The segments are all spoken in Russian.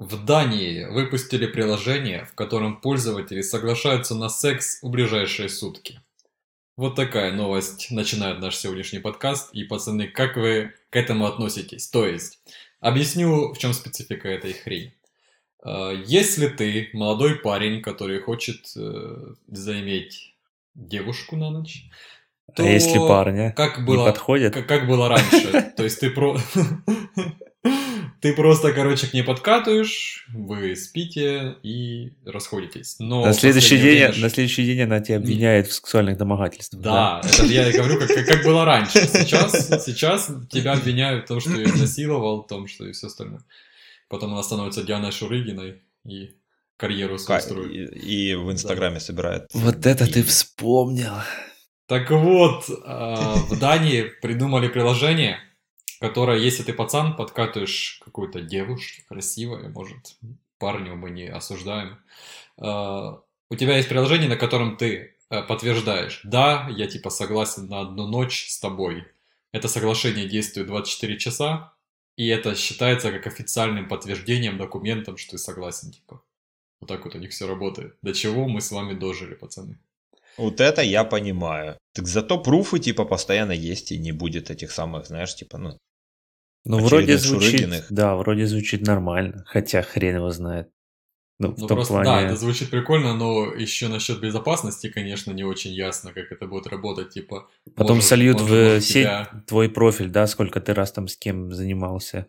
В Дании выпустили приложение, в котором пользователи соглашаются на секс в ближайшие сутки. Вот такая новость начинает наш сегодняшний подкаст. И, пацаны, как вы к этому относитесь? То есть, объясню, в чем специфика этой хрени. А, если ты молодой парень, который хочет э, заиметь девушку на ночь, то а если парня как было, не подходит? Как, как было раньше. То есть ты про... Ты просто, короче, к ней подкатываешь, вы спите и расходитесь. Но на, следующий день, время... на следующий день она тебя обвиняет в сексуальных домогательствах. Да, да? это я и говорю, как, как было раньше. Сейчас, сейчас тебя обвиняют в том, что я насиловал, в том, что и все остальное. Потом она становится Дианой Шурыгиной и карьеру свою строит. И, и в Инстаграме да. собирает. Вот это и... ты вспомнил. Так вот, а, в Дании придумали приложение, которое, если ты пацан, подкатываешь какую-то девушку красивую, может, парню мы не осуждаем, а, у тебя есть приложение, на котором ты э, подтверждаешь, да, я типа согласен на одну ночь с тобой. Это соглашение действует 24 часа, и это считается как официальным подтверждением, документом, что ты согласен, типа. Вот так вот у них все работает. До чего мы с вами дожили, пацаны. Вот это я понимаю. Так зато пруфы, типа, постоянно есть, и не будет этих самых, знаешь, типа, ну... Ну, вроде звучит, да, вроде звучит нормально, хотя хрен его знает. Ну, ну просто, плане... да, это звучит прикольно, но еще насчет безопасности, конечно, не очень ясно, как это будет работать, типа... Потом может, сольют может, в сеть тебя... твой профиль, да, сколько ты раз там с кем занимался.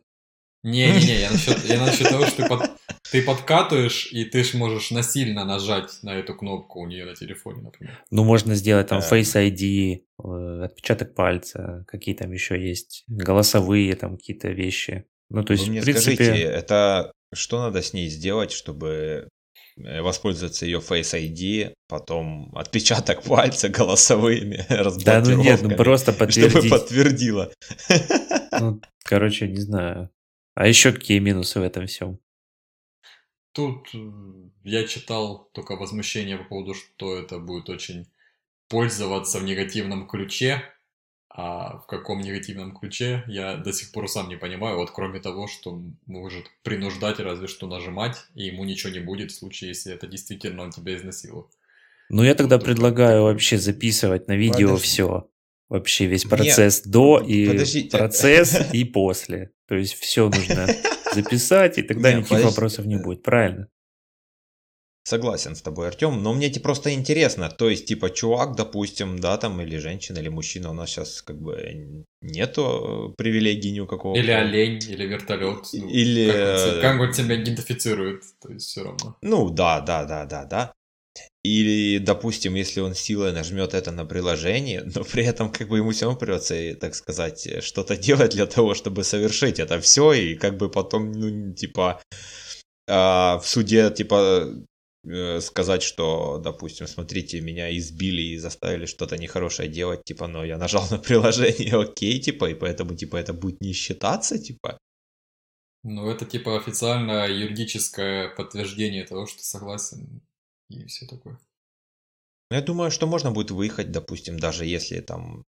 Не-не-не, я насчет, я насчет того, что ты, под, ты подкатываешь, и ты ж можешь насильно нажать на эту кнопку у нее на телефоне, например. Ну, можно сделать там Face ID, э, отпечаток пальца, какие там еще есть, голосовые там какие-то вещи. Ну, то есть, Вы мне в принципе... скажите, это что надо с ней сделать, чтобы э, воспользоваться ее Face ID, потом отпечаток пальца голосовыми, Да, ну нет, ну просто подтвердить. Чтобы подтвердила. Ну, короче, не знаю. А еще какие минусы в этом всем? Тут э, я читал только возмущение по поводу, что это будет очень пользоваться в негативном ключе, а в каком негативном ключе, я до сих пор сам не понимаю. Вот кроме того, что может принуждать разве что нажимать, и ему ничего не будет в случае, если это действительно он тебя изнасиловал. Ну, я тогда вот предлагаю вообще записывать на видео все. Вообще весь процесс Нет, до и подождите. процесс и после. То есть все нужно записать, и тогда никаких вопросов не будет. Правильно? Согласен с тобой, Артем, но мне тебе просто интересно, то есть, типа, чувак, допустим, да, там, или женщина, или мужчина, у нас сейчас, как бы, нету э, привилегий ни у какого. Или олень, или вертолет. Ну, или... Как он, как он тебя идентифицирует, то есть, все равно. Ну, да, да, да, да, да. Или, допустим, если он силой нажмет это на приложение, но при этом как бы ему все равно придется, так сказать, что-то делать для того, чтобы совершить это все, и как бы потом, ну, типа, а, в суде, типа, Э, сказать, что, допустим, смотрите, меня избили и заставили что-то нехорошее делать, типа, но я нажал на приложение, окей, типа, и поэтому, типа, это будет не считаться, типа. Ну, это, типа, официальное юридическое подтверждение того, что согласен и все такое. Ну, я думаю, что можно будет выехать, допустим, даже если там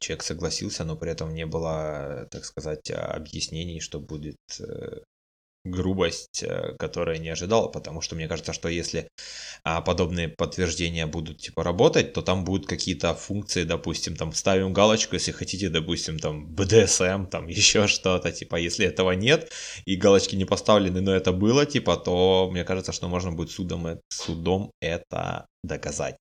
человек согласился, но при этом не было, так сказать, объяснений, что будет э, грубость, э, которая не ожидал, потому что мне кажется, что если а, подобные подтверждения будут типа работать, то там будут какие-то функции, допустим, там ставим галочку, если хотите, допустим, там BDSM, там еще что-то, типа, если этого нет и галочки не поставлены, но это было, типа, то мне кажется, что можно будет судом, судом это доказать.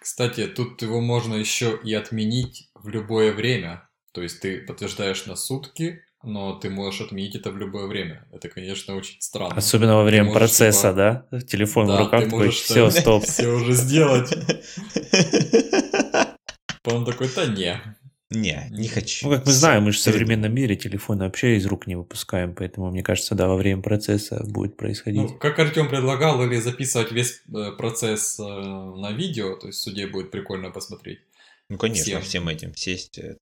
Кстати, тут его можно еще и отменить в любое время. То есть ты подтверждаешь на сутки, но ты можешь отменить это в любое время. Это, конечно, очень странно. Особенно во время можешь, процесса, типа... да? Телефон да, в руках такой, все, стоп. Все уже сделать. Он такой, да не. Не, не хочу. Ну, как мы знаем, мы же в современном мире телефоны вообще из рук не выпускаем, поэтому, мне кажется, да, во время процесса будет происходить. Ну, как Артем предлагал, или записывать весь э, процесс э, на видео, то есть в суде будет прикольно посмотреть. Ну, конечно, всем, всем этим сесть, э,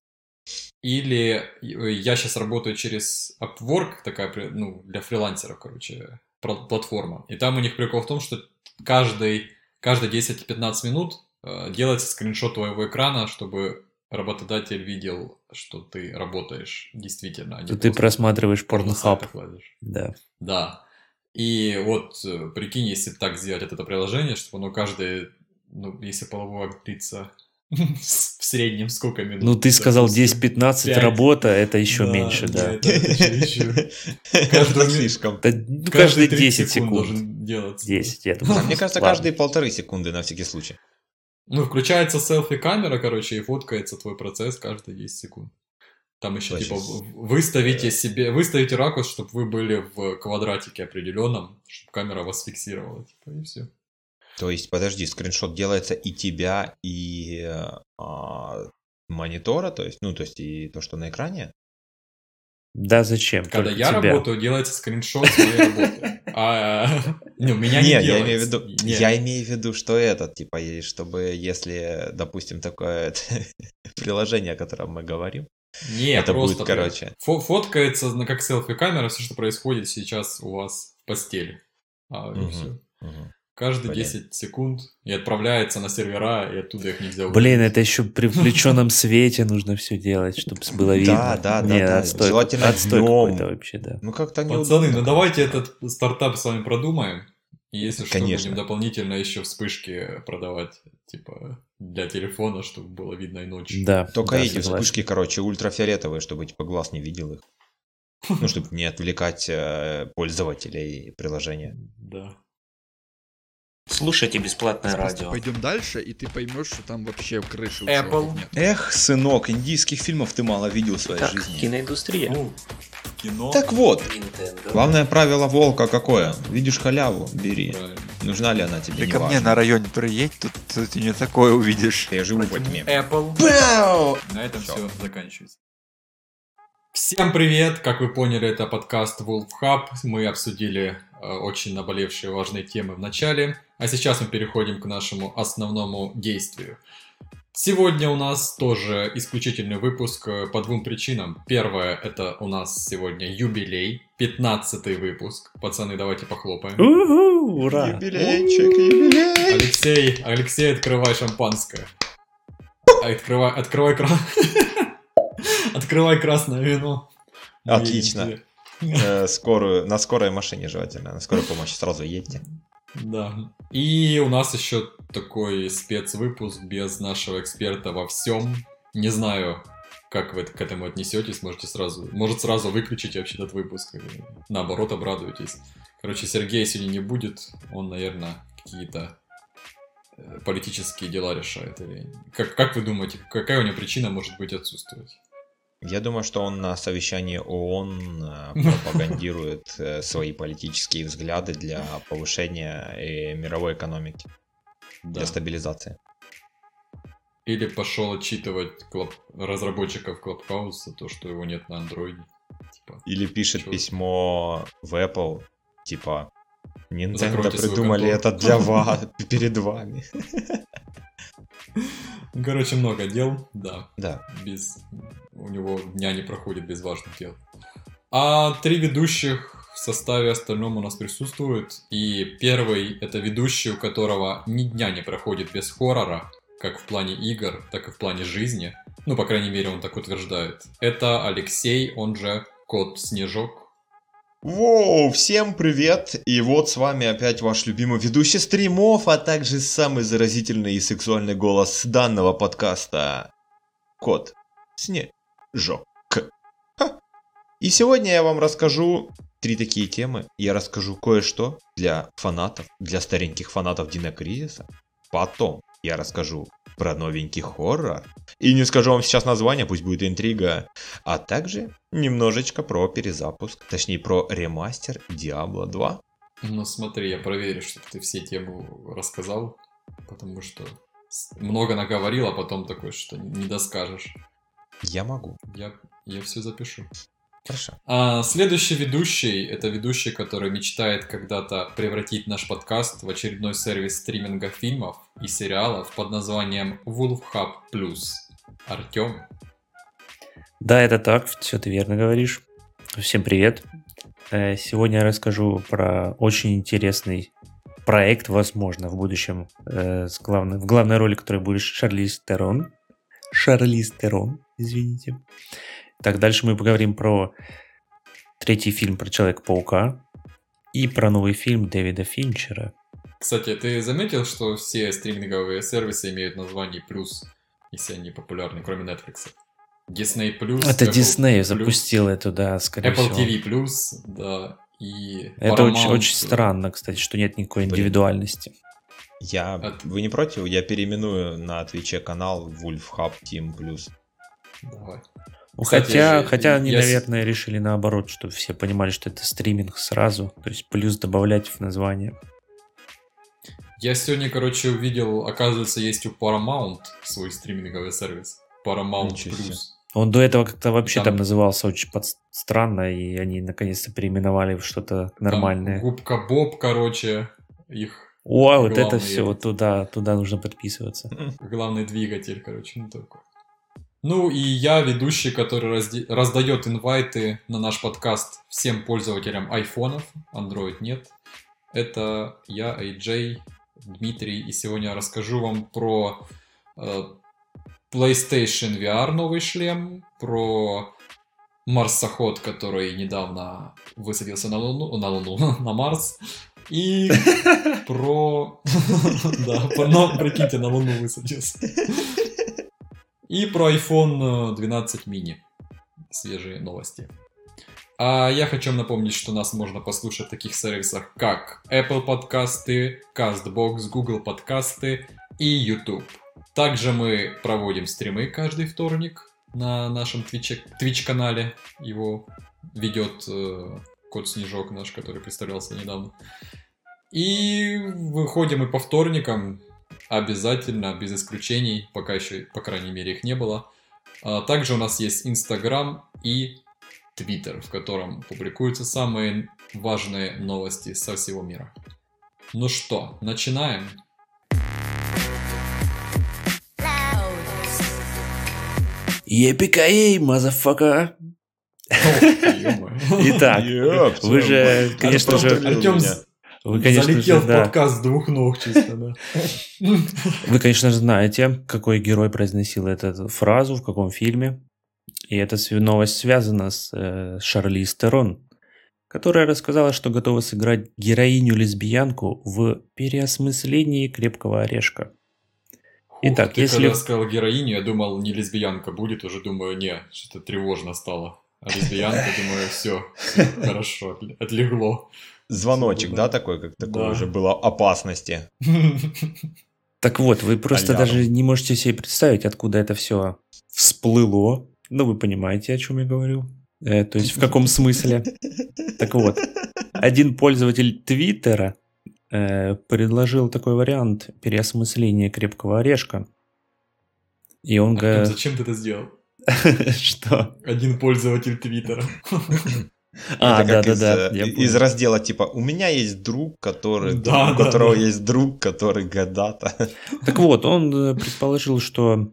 или э, я сейчас работаю через Upwork, такая, ну, для фрилансеров, короче, платформа. И там у них прикол в том, что каждый, каждые 10-15 минут э, делается скриншот твоего экрана, чтобы работодатель видел, что ты работаешь действительно. А ты просматриваешь порнохаб. Да. Да. И вот, э, прикинь, если так сделать это приложение, чтобы оно каждый, ну, если полового длится в среднем сколько минут? Ну, ты сказал 10-15 работа, это еще меньше, да. Каждый слишком. Ну, каждые 10 секунд. должен делать. 10, я думаю. Мне кажется, каждые полторы секунды на всякий случай. Ну, включается селфи-камера, короче, и фоткается твой процесс каждые 10 секунд. Там еще, типа, выставите себе, выставите ракурс, чтобы вы были в квадратике определенном, чтобы камера вас фиксировала, типа, и все. То есть, подожди, скриншот делается и тебя, и а, монитора, то есть, ну, то есть, и то, что на экране? Да, зачем? Когда Только я тебя. работаю, делается скриншот своей работы. А, не, у меня не, не я имею в виду, я имею в виду, что этот, типа, чтобы, если, допустим, такое приложение, о котором мы говорим, не, это просто будет, короче. Фоткается как селфи-камера, все, что происходит сейчас у вас в постели. А, угу, все. Угу. Каждые Блин. 10 секунд и отправляется на сервера, и оттуда их нельзя увидеть. Блин, это еще при включенном свете нужно все делать, чтобы было видно. Да, да, да. Отстой, Желательно отстой какой-то вообще, да. Ну как-то не Пацаны, ну давайте этот стартап с вами продумаем. И если что, будем дополнительно еще вспышки продавать, типа, для телефона, чтобы было видно и ночью. Да. Только да, эти согласен. вспышки, короче, ультрафиолетовые, чтобы, типа, глаз не видел их. Ну, чтобы не отвлекать э, пользователей приложения. Да. Слушайте бесплатное радио. Пойдем дальше, и ты поймешь, что там вообще крыши Apple. нет. Эх, сынок, индийских фильмов ты мало видел в своей так, жизни. киноиндустрия. Ну, кино. Так вот, Nintendo. главное правило волка какое? Видишь халяву, бери. Правильно. Нужна ли она тебе? Ты ко мне на районе приедь, тут, тут ты не такое увидишь. Я живу во тьме. Apple. Бау! На этом все, все заканчивается. Всем привет! Как вы поняли, это подкаст Wolf Hub. Мы обсудили э, очень наболевшие важные темы в начале, а сейчас мы переходим к нашему основному действию. Сегодня у нас тоже исключительный выпуск э, по двум причинам. Первое, это у нас сегодня юбилей, 15 выпуск. Пацаны, давайте похлопаем. У-ху, ура! Юбилейчик, юбилей! Алексей, Алексей, открывай шампанское. Открывай, открывай кран. Открывай красное вино. Отлично. Э, скорую, на скорой машине желательно, на скорой помощи сразу едьте. Да. И у нас еще такой спецвыпуск без нашего эксперта во всем. Не знаю, как вы к этому отнесетесь, можете сразу, может сразу выключить вообще этот выпуск, наоборот обрадуетесь. Короче, Сергея сегодня не будет, он, наверное, какие-то э, политические дела решает. Или... Как, как вы думаете, какая у него причина может быть отсутствовать? Я думаю, что он на совещании ООН э, пропагандирует э, свои политические взгляды для повышения э, мировой экономики, да. для стабилизации. Или пошел отчитывать клаб... разработчиков за то, что его нет на андроиде. Типа, Или пишет чё? письмо в Apple, типа, Nintendo придумали это для вас, перед вами. Короче, много дел, да. Да. Без... У него дня не проходит без важных дел. А три ведущих в составе остальном у нас присутствуют. И первый это ведущий, у которого ни дня не проходит без хоррора, как в плане игр, так и в плане жизни. Ну, по крайней мере, он так утверждает. Это Алексей, он же Кот Снежок. Воу, всем привет! И вот с вами опять ваш любимый ведущий стримов, а также самый заразительный и сексуальный голос данного подкаста. Кот Ха. И сегодня я вам расскажу три такие темы. Я расскажу кое-что для фанатов, для стареньких фанатов Динокризиса. Потом я расскажу про новенький хоррор. И не скажу вам сейчас название, пусть будет интрига. А также немножечко про перезапуск, точнее про ремастер Diablo 2. Ну смотри, я проверю, чтобы ты все темы рассказал, потому что много наговорил, а потом такой, что не доскажешь. Я могу. Я, я все запишу. Хорошо. А, следующий ведущий это ведущий, который мечтает когда-то превратить наш подкаст в очередной сервис стриминга фильмов и сериалов под названием Wolf Hub Plus. Артем. Да, это так, все ты верно говоришь. Всем привет. Э, сегодня я расскажу про очень интересный проект, возможно, в будущем, э, с главной, в главной роли, которой будет Шарлиз Терон. Шарлиз Терон, извините. Так, дальше мы поговорим про третий фильм про Человека-паука. И про новый фильм Дэвида Финчера. Кстати, ты заметил, что все стриминговые сервисы имеют название плюс, если они популярны, кроме Netflix? Disney Plus. Это Apple Disney Plus, запустил эту, да, скорее Apple всего. TV Plus, да, и Это Paramount. очень, очень странно, кстати, что нет никакой Блин. индивидуальности. Я, От... вы не против? Я переименую на Твиче канал Wolf Hub Team Plus. Давай. Ну, Кстати, хотя, хотя они, я... наверное, решили наоборот, чтобы все понимали, что это стриминг сразу, то есть плюс добавлять в название. Я сегодня, короче, увидел, оказывается, есть у Paramount свой стриминговый сервис. Paramount Plus. Он до этого как-то вообще там, там назывался очень под... странно, и они наконец-то переименовали в что-то нормальное. Там губка Боб, короче, их о, вот это все, вот туда, туда нужно подписываться. Главный двигатель, короче, ну такой. Ну и я ведущий, который разде... раздает инвайты на наш подкаст всем пользователям айфонов, Android нет. Это я, AJ, Дмитрий, и сегодня я расскажу вам про э, PlayStation VR новый шлем, про марсоход, который недавно высадился на Луну, на Луну, на Марс, и про... Да, прикиньте, на Луну высадился. И про iPhone 12 mini. Свежие новости. А я хочу напомнить, что нас можно послушать в таких сервисах, как Apple подкасты, CastBox, Google подкасты и YouTube. Также мы проводим стримы каждый вторник на нашем Twitch, канале Его ведет э, Кот Снежок наш, который представлялся недавно. И выходим мы по вторникам обязательно, без исключений, пока еще, по крайней мере, их не было. А также у нас есть Инстаграм и Твиттер, в котором публикуются самые важные новости со всего мира. Ну что, начинаем? Yippee-ki-yay, motherfucker! Итак, вы же, конечно же... Артем вы, конечно Залетел же, в да. подкаст двух ног чисто, да. Вы, конечно же, знаете, какой герой произносил эту фразу, в каком фильме. И эта новость связана с э, Шарли Стерон, которая рассказала, что готова сыграть героиню-лесбиянку в переосмыслении «Крепкого орешка». Итак, ты если... когда сказал героиню, я думал, не лесбиянка будет, уже думаю, не, что-то тревожно стало. А лесбиянка, думаю, все, хорошо, отлегло. Звоночек, да, такой, как такой уже было опасности. Так вот, вы просто даже не можете себе представить, откуда это все всплыло. Ну, вы понимаете, о чем я говорю. Э, то есть, в каком смысле. Так вот, один пользователь Твиттера э, предложил такой вариант переосмысления крепкого орешка. И он говорит... Зачем ты это сделал? Что? Один пользователь Твиттера. А, да, да, да. Из, из раздела типа у меня есть друг, который, да, у да, которого да. есть друг, который годата. Так вот, он э, предположил, что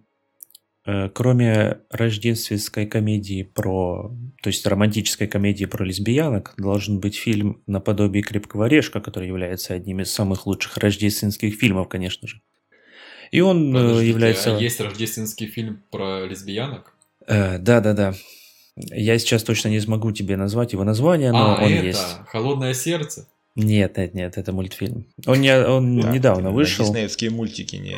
э, кроме рождественской комедии про, то есть романтической комедии про лесбиянок, должен быть фильм наподобие Крепкого орешка, который является одним из самых лучших рождественских фильмов, конечно же. И он э, Подождите, является. А есть рождественский фильм про лесбиянок? Да, да, да. Я сейчас точно не смогу тебе назвать его название, но а, он это есть. Холодное сердце? Нет, нет, нет, это мультфильм. Он, не, он да, недавно вышел. Диснеевские мультики не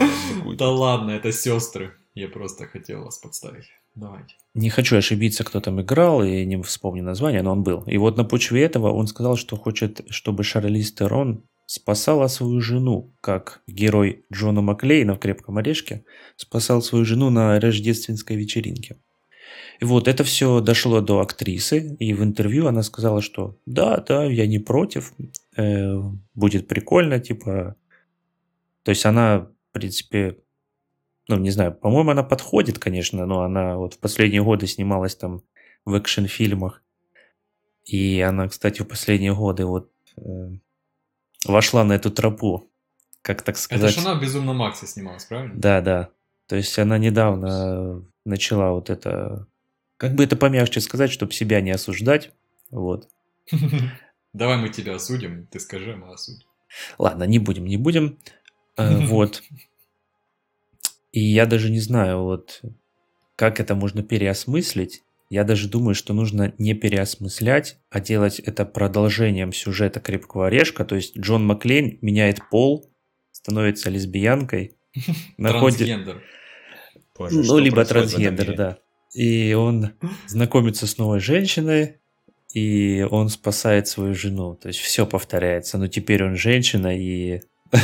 Да ладно, это сестры. Я просто хотел вас подставить. Давайте. Не хочу ошибиться, кто там играл, и не вспомню название, но он был. И вот на почве этого он сказал, что хочет, чтобы Шарлиз Терон спасала свою жену, как герой Джона Маклейна в «Крепком орешке» спасал свою жену на рождественской вечеринке. И вот это все дошло до актрисы, и в интервью она сказала, что да, да, я не против, э, будет прикольно, типа. То есть она, в принципе, ну, не знаю, по-моему, она подходит, конечно, но она вот в последние годы снималась там в экшн-фильмах. И она, кстати, в последние годы вот э, вошла на эту тропу, как так сказать. Это же она в «Безумном Максе» снималась, правильно? Да, да. То есть она недавно начала вот это как бы это помягче сказать, чтобы себя не осуждать. Вот. Давай мы тебя осудим, ты скажи, мы осудим. Ладно, не будем, не будем. Э, вот. И я даже не знаю, вот как это можно переосмыслить. Я даже думаю, что нужно не переосмыслять, а делать это продолжением сюжета «Крепкого орешка». То есть Джон Маклейн меняет пол, становится лесбиянкой, находит... Трансгендер. Боже, Ну, либо трансгендер, да. И он знакомится с новой женщиной, и он спасает свою жену. То есть все повторяется. Но теперь он женщина и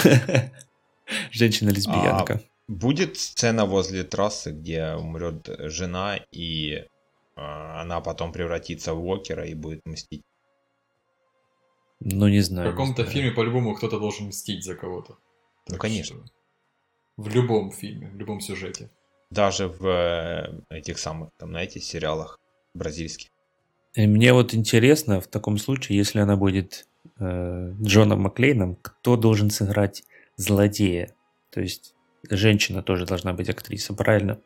женщина-лесбиянка. Будет сцена возле трассы, где умрет жена, и а, она потом превратится в Уокера и будет мстить. Ну, не В знаю. не каком-то фильме по-любому кто-то должен мстить за кого-то. Ну, Так конечно. что В любом фильме, в любом сюжете. Даже в э, этих самых, там, знаете, сериалах бразильских. И мне вот интересно, в таком случае, если она будет э, Джоном Маклейном, кто должен сыграть злодея? То есть женщина тоже должна быть актриса, правильно?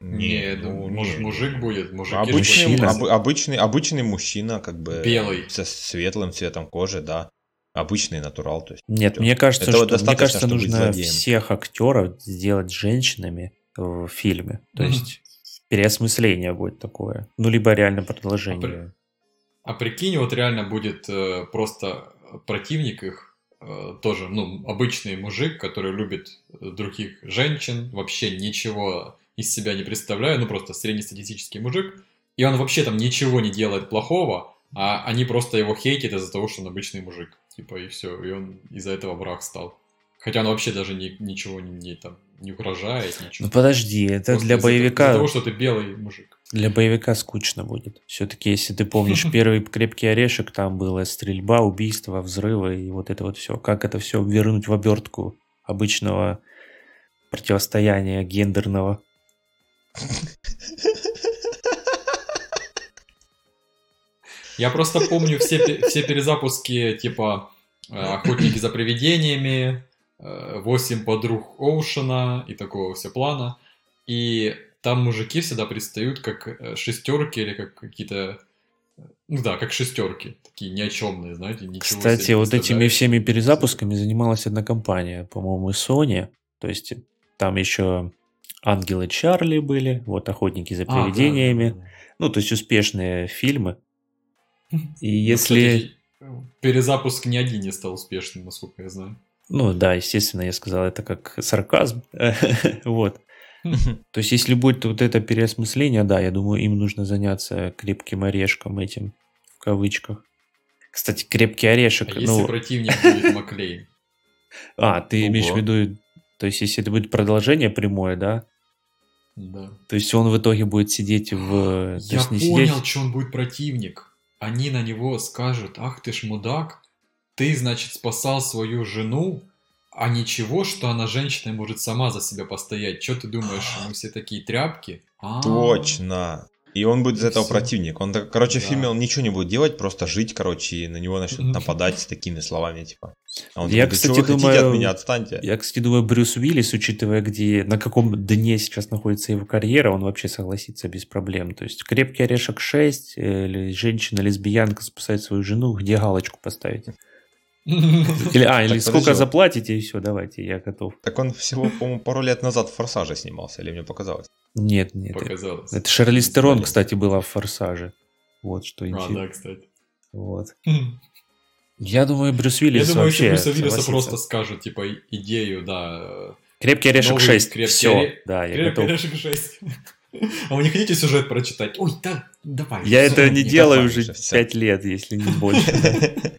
Не, ну, ну, муж- не, мужик не. будет, мужик Обычный, об- обычный, обычный мужчина, как бы Белый. со светлым цветом кожи, да. Обычный натурал, то есть. Нет, мне кажется, Этого что, мне кажется нужно всех актеров сделать женщинами в фильме. То Мгм. есть переосмысление будет такое. Ну, либо реально продолжение. А прикинь, вот реально будет э, просто противник их, э, тоже, ну, обычный мужик, который любит других женщин, вообще ничего из себя не представляя, ну, просто среднестатистический мужик, и он вообще там ничего не делает плохого, а они просто его хейтят из-за того, что он обычный мужик. Типа, и все, и он из-за этого враг стал. Хотя он вообще даже ни- ничего не, не там, не угрожает, ничего. Ну подожди, это Просто для боевика. Из-за того, что ты белый мужик. Для боевика скучно будет. Все-таки, если ты помнишь первый крепкий орешек, там была стрельба, убийство, взрывы и вот это вот все. Как это все вернуть в обертку обычного противостояния гендерного? Я просто помню все, все перезапуски, типа э, «Охотники за привидениями», «Восемь подруг Оушена» и такого все плана. И там мужики всегда пристают как э, шестерки или как какие-то... э, Ну да, как шестерки. Такие ни о чемные, знаете, ничего Кстати, вот этими всеми перезапусками занималась одна компания, по-моему, Sony. То есть там еще Ангелы Чарли были, вот Охотники за А, да, привидениями. да, да. Ну, то есть успешные фильмы. И Ну, если... кстати, перезапуск ни один не стал успешным, насколько я знаю. Ну да, естественно, я сказал это как сарказм. Вот. То есть, если будет вот это переосмысление, да, я думаю, им нужно заняться крепким орешком этим, в кавычках. Кстати, крепкий орешек, А если ну... противник будет Маклейн? А, ты имеешь в Ого. виду, то есть, если это будет продолжение прямое, да? Да. То есть, он в итоге будет сидеть в... Я понял, сидеть- что он будет противник. Они на него скажут, ах ты ж мудак, ты, значит, спасал свою жену, а ничего, что она женщина и может сама за себя постоять. Что ты думаешь, мы все такие тряпки? А, Точно. И он будет из этого противник. Он, так- короче, в фильме он ничего не будет делать, просто жить, короче, и на него начнут Мгм. нападать с такими словами, типа. А он Я, такой, «Да кстати, хотите думаю, от меня, отстаньте. Я, кстати, думаю, Брюс Уиллис, учитывая, где, на каком дне сейчас находится его карьера, он вообще согласится без проблем. То есть крепкий орешек 6, или женщина-лесбиянка спасает свою жену, где галочку поставить? Или, а, или Так, сколько подожди. заплатите, и все, давайте, я готов. Так он всего, по-моему, пару лет назад в «Форсаже» снимался, или мне показалось? Нет, нет. Показалось. Это Шарлиз Терон, Блин. кстати, была в «Форсаже». Вот что А, интересно. да, кстати. Вот. Я думаю, Брюс Уиллис Я думаю, вообще Брюса Виллиса согласится. просто скажут, типа, идею, да, э, Крепкий орешек новый 6, крепкий все, оре- да, я крепкий готов. орешек 6. А вы не хотите сюжет прочитать? Ой, да, давай. Я это не не делаю уже уже, всё. 5 лет, если не больше.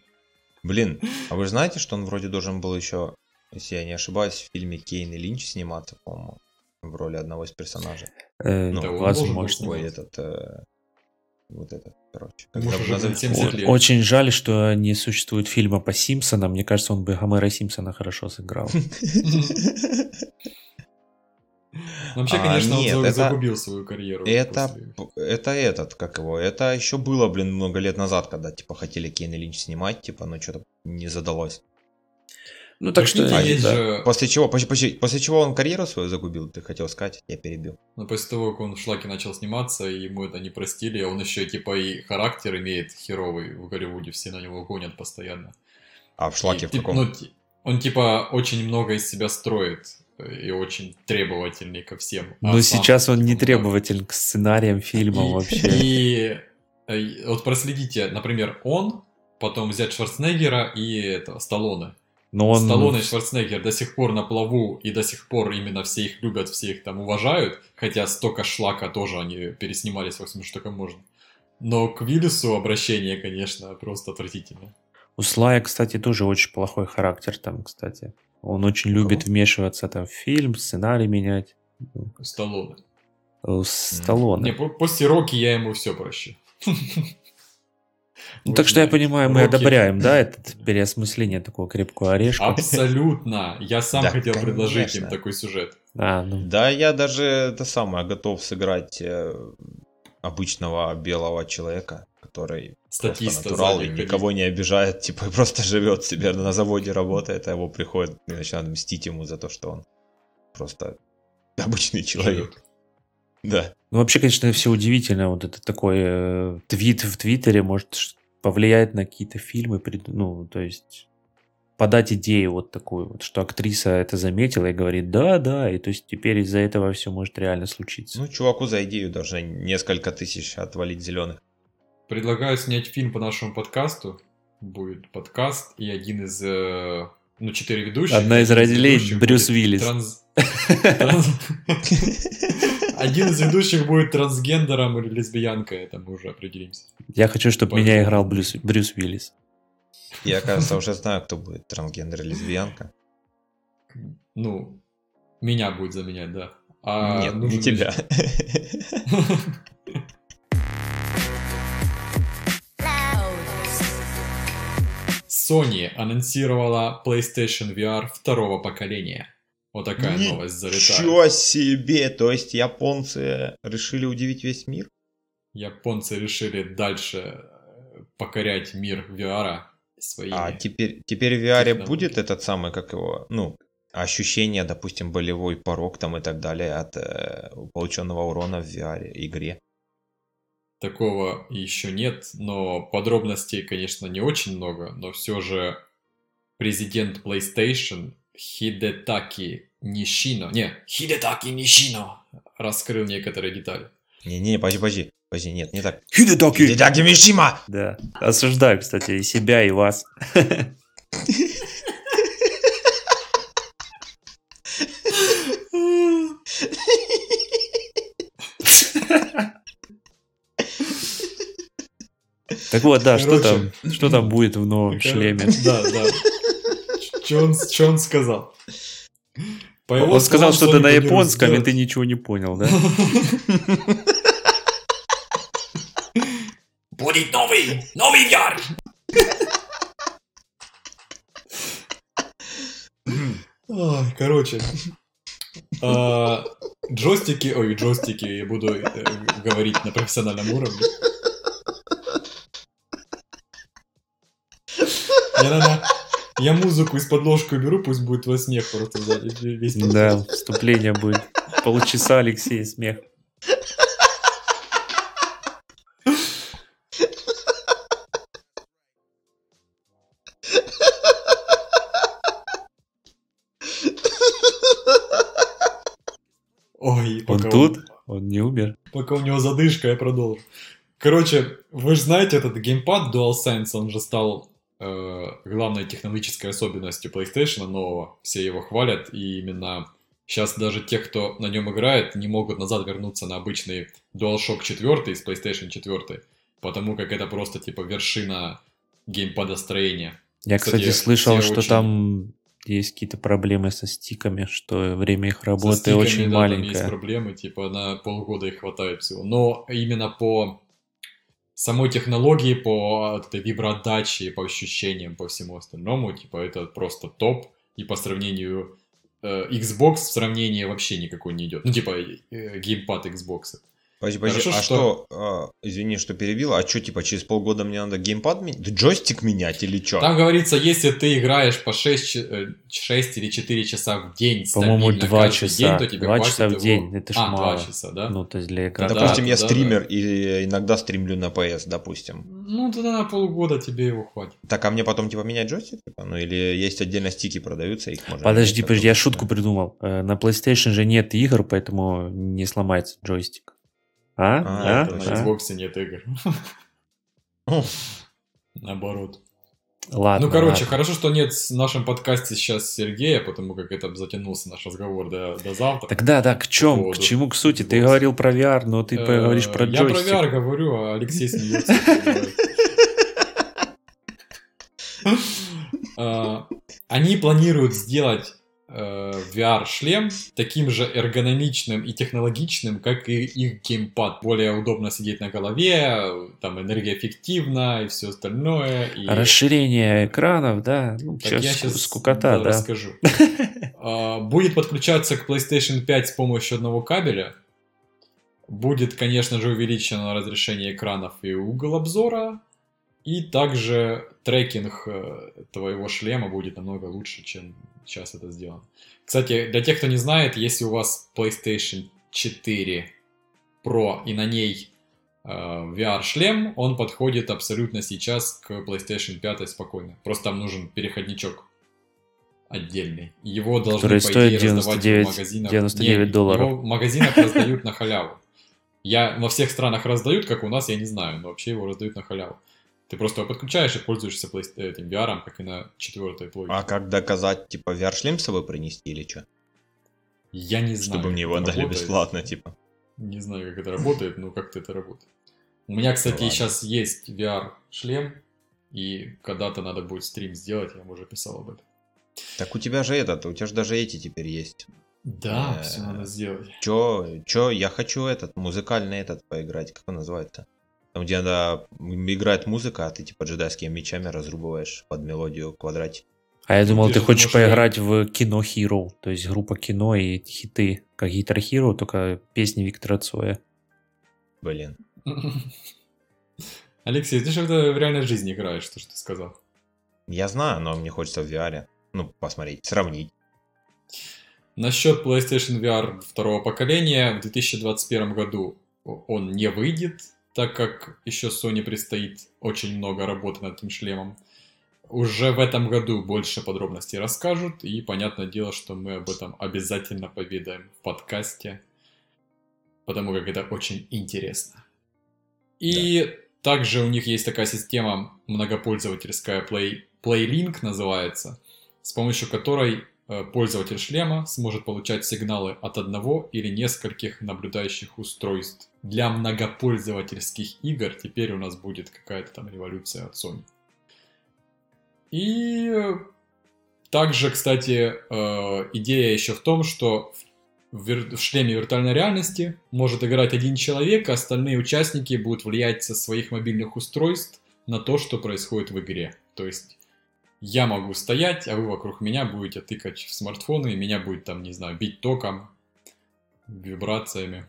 Блин, а вы знаете, что он вроде должен был еще, если я не ошибаюсь, в фильме Кейн и Линч сниматься, по-моему, в роли одного из персонажей. Э, Ну, Да, Возможно. Этот, э, вот этот, короче. Муж Как уже назовите? 70 лет. Очень жаль, что не существует фильма по Симпсонам. Мне кажется, он бы Гомера Симпсона хорошо сыграл. Вообще, А, конечно, он нет, за- это- загубил свою карьеру. Это, после- это этот, как его, это еще было, блин, много лет назад, когда, типа, хотели Кейн и Линч снимать, типа, но что-то не задалось. Ну, так что... Есть да. же- После чего, после, после- после чего он карьеру свою загубил, ты хотел сказать, я перебил. Но после того, как он в шлаке начал сниматься, и ему это не простили, а он еще типа и характер имеет херовый в Голливуде, все на него гонят постоянно. А в шлаке И, в каком? ну, он типа очень много из себя строит. И очень требовательный ко всем. Но а сейчас он не требователь к сценариям фильма и, вообще. И, и вот проследите, например, он, потом взять Шварценеггера и это, Сталлоне. Но он... Сталлоне и Шварценеггер до сих пор на плаву, и до сих пор именно все их любят, все их там уважают, хотя столько шлака тоже они переснимались во всем, что только можно. Но к Виллису обращение, конечно, просто отвратительно. У Слая, кстати, тоже очень плохой характер там, кстати. Он очень любит вмешиваться там в фильм, сценарий менять. Сталлоне. Сталлоне. Не, после Роки я ему все прощу. Ну, так что я понимаю, мы одобряем, да, это переосмысление такого крепкого орешка. Абсолютно. Я сам хотел предложить им такой сюжет. А, ну. Да, я даже это самое готов сыграть э, обычного белого человека, который Статиста натурал и никого не обижает, типа просто живет себе на заводе работает, а его приходит и начинает мстить ему за то, что он просто обычный человек. Живет. Да. Ну, вообще, конечно, все удивительно. Вот это такой э, твит в Твиттере может повлиять на какие-то фильмы. Ну, то есть подать идею вот такую вот, что актриса это заметила и говорит, да, да, и то есть теперь из-за этого все может реально случиться. Ну, чуваку за идею даже несколько тысяч отвалить зеленых. Предлагаю снять фильм по нашему подкасту. Будет подкаст и один из, э, ну, четыре ведущих. Одна из родителей Брюс Виллис. Транс... Один из ведущих будет трансгендером или лесбиянкой, это мы уже определимся. Я хочу, чтобы меня играл Брюс, Брюс Виллис. Я, кажется, уже знаю, кто будет трансгендер или лесбиянка. Ну, меня будет заменять, да. А Нет, не тебя. Sony анонсировала PlayStation VR второго поколения. Вот такая Ничего новость залетает. Ничего себе! То есть японцы решили удивить весь мир? Японцы решили дальше э, покорять мир VR своими. А теперь, теперь в VR будет этот самый, как его, ну, ощущение, допустим, болевой порог там и так далее от э, полученного урона в VR игре? Такого еще нет, но подробностей, конечно, не очень много, но все же президент PlayStation Хидетаки Нишино, не, Хидетаки Нишино раскрыл некоторые детали. Не-не, подожди, подожди, подожди, нет, не так. Хидетаки! Хидетаки Мишима! Да, осуждаю, кстати, и себя, и вас. Так вот, да, Короче, что там, что там будет в новом шлеме? Да, да. Что он, что он сказал? По он сказал что-то на японском, и ты ничего не понял, да? Будет новый, новый VR! Короче, а, джойстики, ой, джойстики, я буду э, говорить на профессиональном уровне. Я, я музыку из-под ложки беру, пусть будет твой смех просто сзади. Весь да, вступление будет. Полчаса Алексей смех. Ой, он тут? Он не умер? Пока у него задышка, я продолжу. Короче, вы же знаете этот геймпад DualSense, он же стал главной технологической особенностью PlayStation нового. Все его хвалят, и именно сейчас даже те, кто на нем играет, не могут назад вернуться на обычный DualShock 4 из PlayStation 4, потому как это просто типа вершина геймпада строения. Я, кстати, кстати слышал, что очень... там есть какие-то проблемы со стиками, что время их работы стиками, очень да, маленькое. Там есть проблемы, типа на полгода их хватает всего. Но именно по самой технологии, по этой виброотдаче, по ощущениям, по всему остальному, типа это просто топ. И по сравнению э, Xbox в сравнении вообще никакой не идет. Ну, типа э, геймпад Xbox. Подожди, подожди, Хорошо, а что, что а, извини, что перебил, а что, типа, через полгода мне надо геймпад менять? Джойстик менять или что? Там говорится, если ты играешь по 6, 6 э, или 4 часа в день, По-моему, 2 часа. День, то тебе 2 часа в день, его... это ж а, мало. 2 часа, да? Ну, то есть для экрана. допустим, да, я да, стример да. и иногда стримлю на PS, допустим. Ну, тогда на полгода тебе его хватит. Так, а мне потом, типа, менять джойстик? Типа? Ну, или есть отдельно стики продаются, их можно... Подожди, подожди, я шутку придумал. Э, на PlayStation же нет игр, поэтому не сломается джойстик. А? а, а? На Xbox нет игр. Наоборот. Ладно. Ну, короче, ладно. хорошо, что нет в нашем подкасте сейчас Сергея, потому как это затянулся наш разговор до, до завтра. Тогда, да, к чем, к чему, к сути? Ты говорил про VR, но ты говоришь про джойстик. Я про VR говорю, а Алексей смеется. А, они планируют сделать Э, VR-шлем таким же эргономичным и технологичным, как и их геймпад. Более удобно сидеть на голове, там энергоэффективно и все остальное. И... Расширение экранов, да. Ну, так сейчас, я сейчас скукота, да. расскажу. А, будет подключаться к PlayStation 5 с помощью одного кабеля. Будет, конечно же, увеличено разрешение экранов и угол обзора. И также трекинг э, твоего шлема будет намного лучше, чем сейчас это сделано. Кстати, для тех, кто не знает, если у вас PlayStation 4 Pro и на ней э, VR-шлем, он подходит абсолютно сейчас к PlayStation 5 спокойно. Просто там нужен переходничок отдельный. Его должны, Который по идее, 99, раздавать в магазинах. 99 Не, долларов. Его в магазинах раздают на халяву. Я во всех странах раздают, как у нас, я не знаю, но вообще его раздают на халяву. Ты просто его подключаешь и пользуешься этим VR, как и на четвертой плойке. А как доказать, типа, VR-шлем с собой принести или что? Я не знаю. Чтобы мне его отдали бесплатно, типа. Не знаю, как это работает, но как-то это работает. У меня, кстати, ну, сейчас есть VR-шлем, и когда-то надо будет стрим сделать, я уже писал об этом. Так у тебя же этот, у тебя же даже эти теперь есть. Да, э, все надо сделать. Чё, чё, я хочу этот, музыкальный этот поиграть, как он называется-то? Там, где она играет музыка, а ты типа джедайскими мечами разрубываешь под мелодию квадратик. А я думал, ты, ты хочешь можешь... поиграть в кино Hero, то есть группа кино и хиты, как Guitar Hero, только песни Виктора Цоя. Блин. Алексей, ты же в реальной жизни играешь, то, что ты сказал. Я знаю, но мне хочется в VR. Ну, посмотреть, сравнить. Насчет PlayStation VR второго поколения, в 2021 году он не выйдет, так как еще Sony предстоит очень много работы над этим шлемом. Уже в этом году больше подробностей расскажут, и понятное дело, что мы об этом обязательно поведаем в подкасте, потому как это очень интересно. И да. также у них есть такая система многопользовательская Play, PlayLink называется, с помощью которой пользователь шлема сможет получать сигналы от одного или нескольких наблюдающих устройств. Для многопользовательских игр теперь у нас будет какая-то там революция от Sony. И также, кстати, э, идея еще в том, что в шлеме виртуальной реальности может играть один человек, а остальные участники будут влиять со своих мобильных устройств на то, что происходит в игре. То есть я могу стоять, а вы вокруг меня будете тыкать в смартфоны, и меня будет там, не знаю, бить током, вибрациями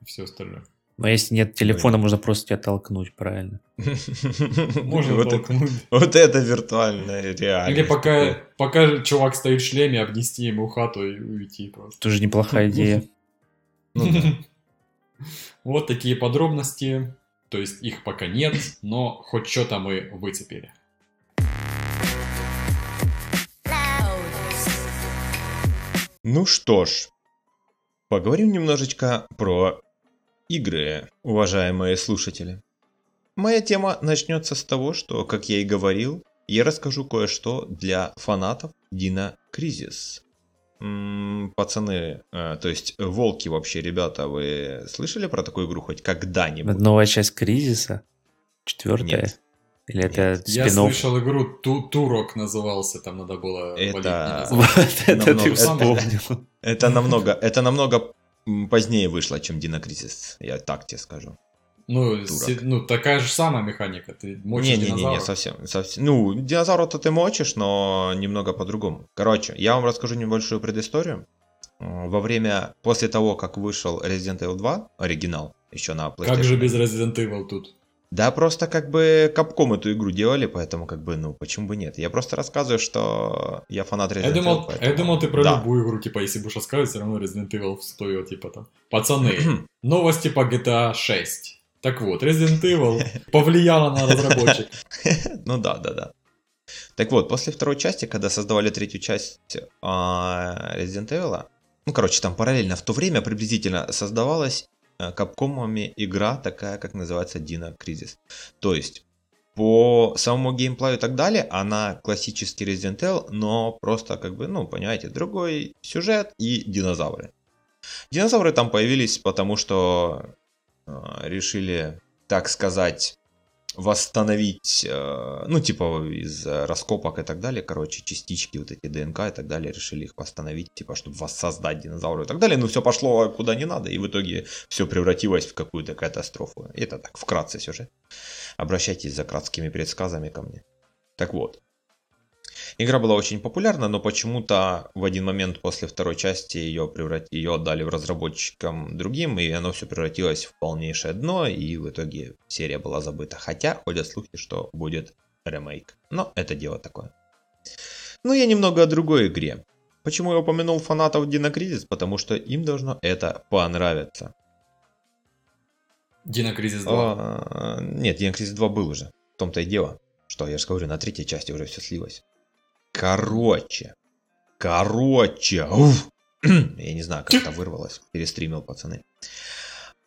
и все остальное. Но если нет телефона, можно просто тебя толкнуть, правильно? Можно толкнуть. Вот это виртуальная реальность. Или пока, пока чувак стоит в шлеме, обнести ему хату и уйти просто. Тоже неплохая идея. Ну вот такие подробности. То есть их пока нет, но хоть что-то мы выцепили. Ну что ж, поговорим немножечко про игры, уважаемые слушатели. Моя тема начнется с того, что, как я и говорил, я расскажу кое-что для фанатов Дина Кризис. пацаны, э, то есть волки вообще, ребята, вы слышали про такую игру хоть когда-нибудь? Новая часть Кризиса? Четвертая? Нет. Или это Я слышал игру Ту Турок назывался, там надо было это... Это ты вспомнил. Это намного, это намного позднее вышло, чем Динокризис, я так тебе скажу. Ну, си, ну, такая же самая механика. Ты мочишь не, не, не, не, совсем, совсем. Ну, динозавра-то ты мочишь, но немного по-другому. Короче, я вам расскажу небольшую предысторию. во время, после того, как вышел Resident Evil 2, оригинал, еще на PlayStation. Как же без Resident Evil тут? Да, просто как бы Capcom эту игру делали, поэтому как бы, ну, почему бы нет? Я просто рассказываю, что я фанат Resident я думал, Evil. Поэтому... Я думал, ты про да. любую игру, типа, если будешь рассказывать, все равно Resident Evil стоит, типа, там. Пацаны, новости по GTA 6. Так вот, Resident Evil повлияла на разработчик. Ну да, да, да. Так вот, после второй части, когда создавали третью часть а, Resident Evil, ну, короче, там параллельно в то время приблизительно создавалась капкомами игра такая, как называется Dino Crisis. То есть, по самому геймплею и так далее, она классический Resident Evil, но просто как бы, ну, понимаете, другой сюжет и динозавры. Динозавры там появились, потому что э, решили, так сказать, восстановить, э, ну, типа, из раскопок и так далее, короче, частички вот эти ДНК и так далее, решили их восстановить, типа, чтобы воссоздать динозавры и так далее, но все пошло куда не надо, и в итоге все превратилось в какую-то катастрофу. Это так, вкратце сюжет. Обращайтесь за краткими предсказами ко мне. Так вот, Игра была очень популярна, но почему-то в один момент после второй части ее, преврат... ее отдали в разработчикам другим, и оно все превратилось в полнейшее дно, и в итоге серия была забыта. Хотя ходят слухи, что будет ремейк. Но это дело такое. Ну, я немного о другой игре. Почему я упомянул фанатов Crisis? Потому что им должно это понравиться. Crisis 2? А, нет, Crisis 2 был уже. В том-то и дело, что я же говорю, на третьей части уже все слилось. Короче. Короче. Уф. Я не знаю, как это вырвалось. Перестримил, пацаны.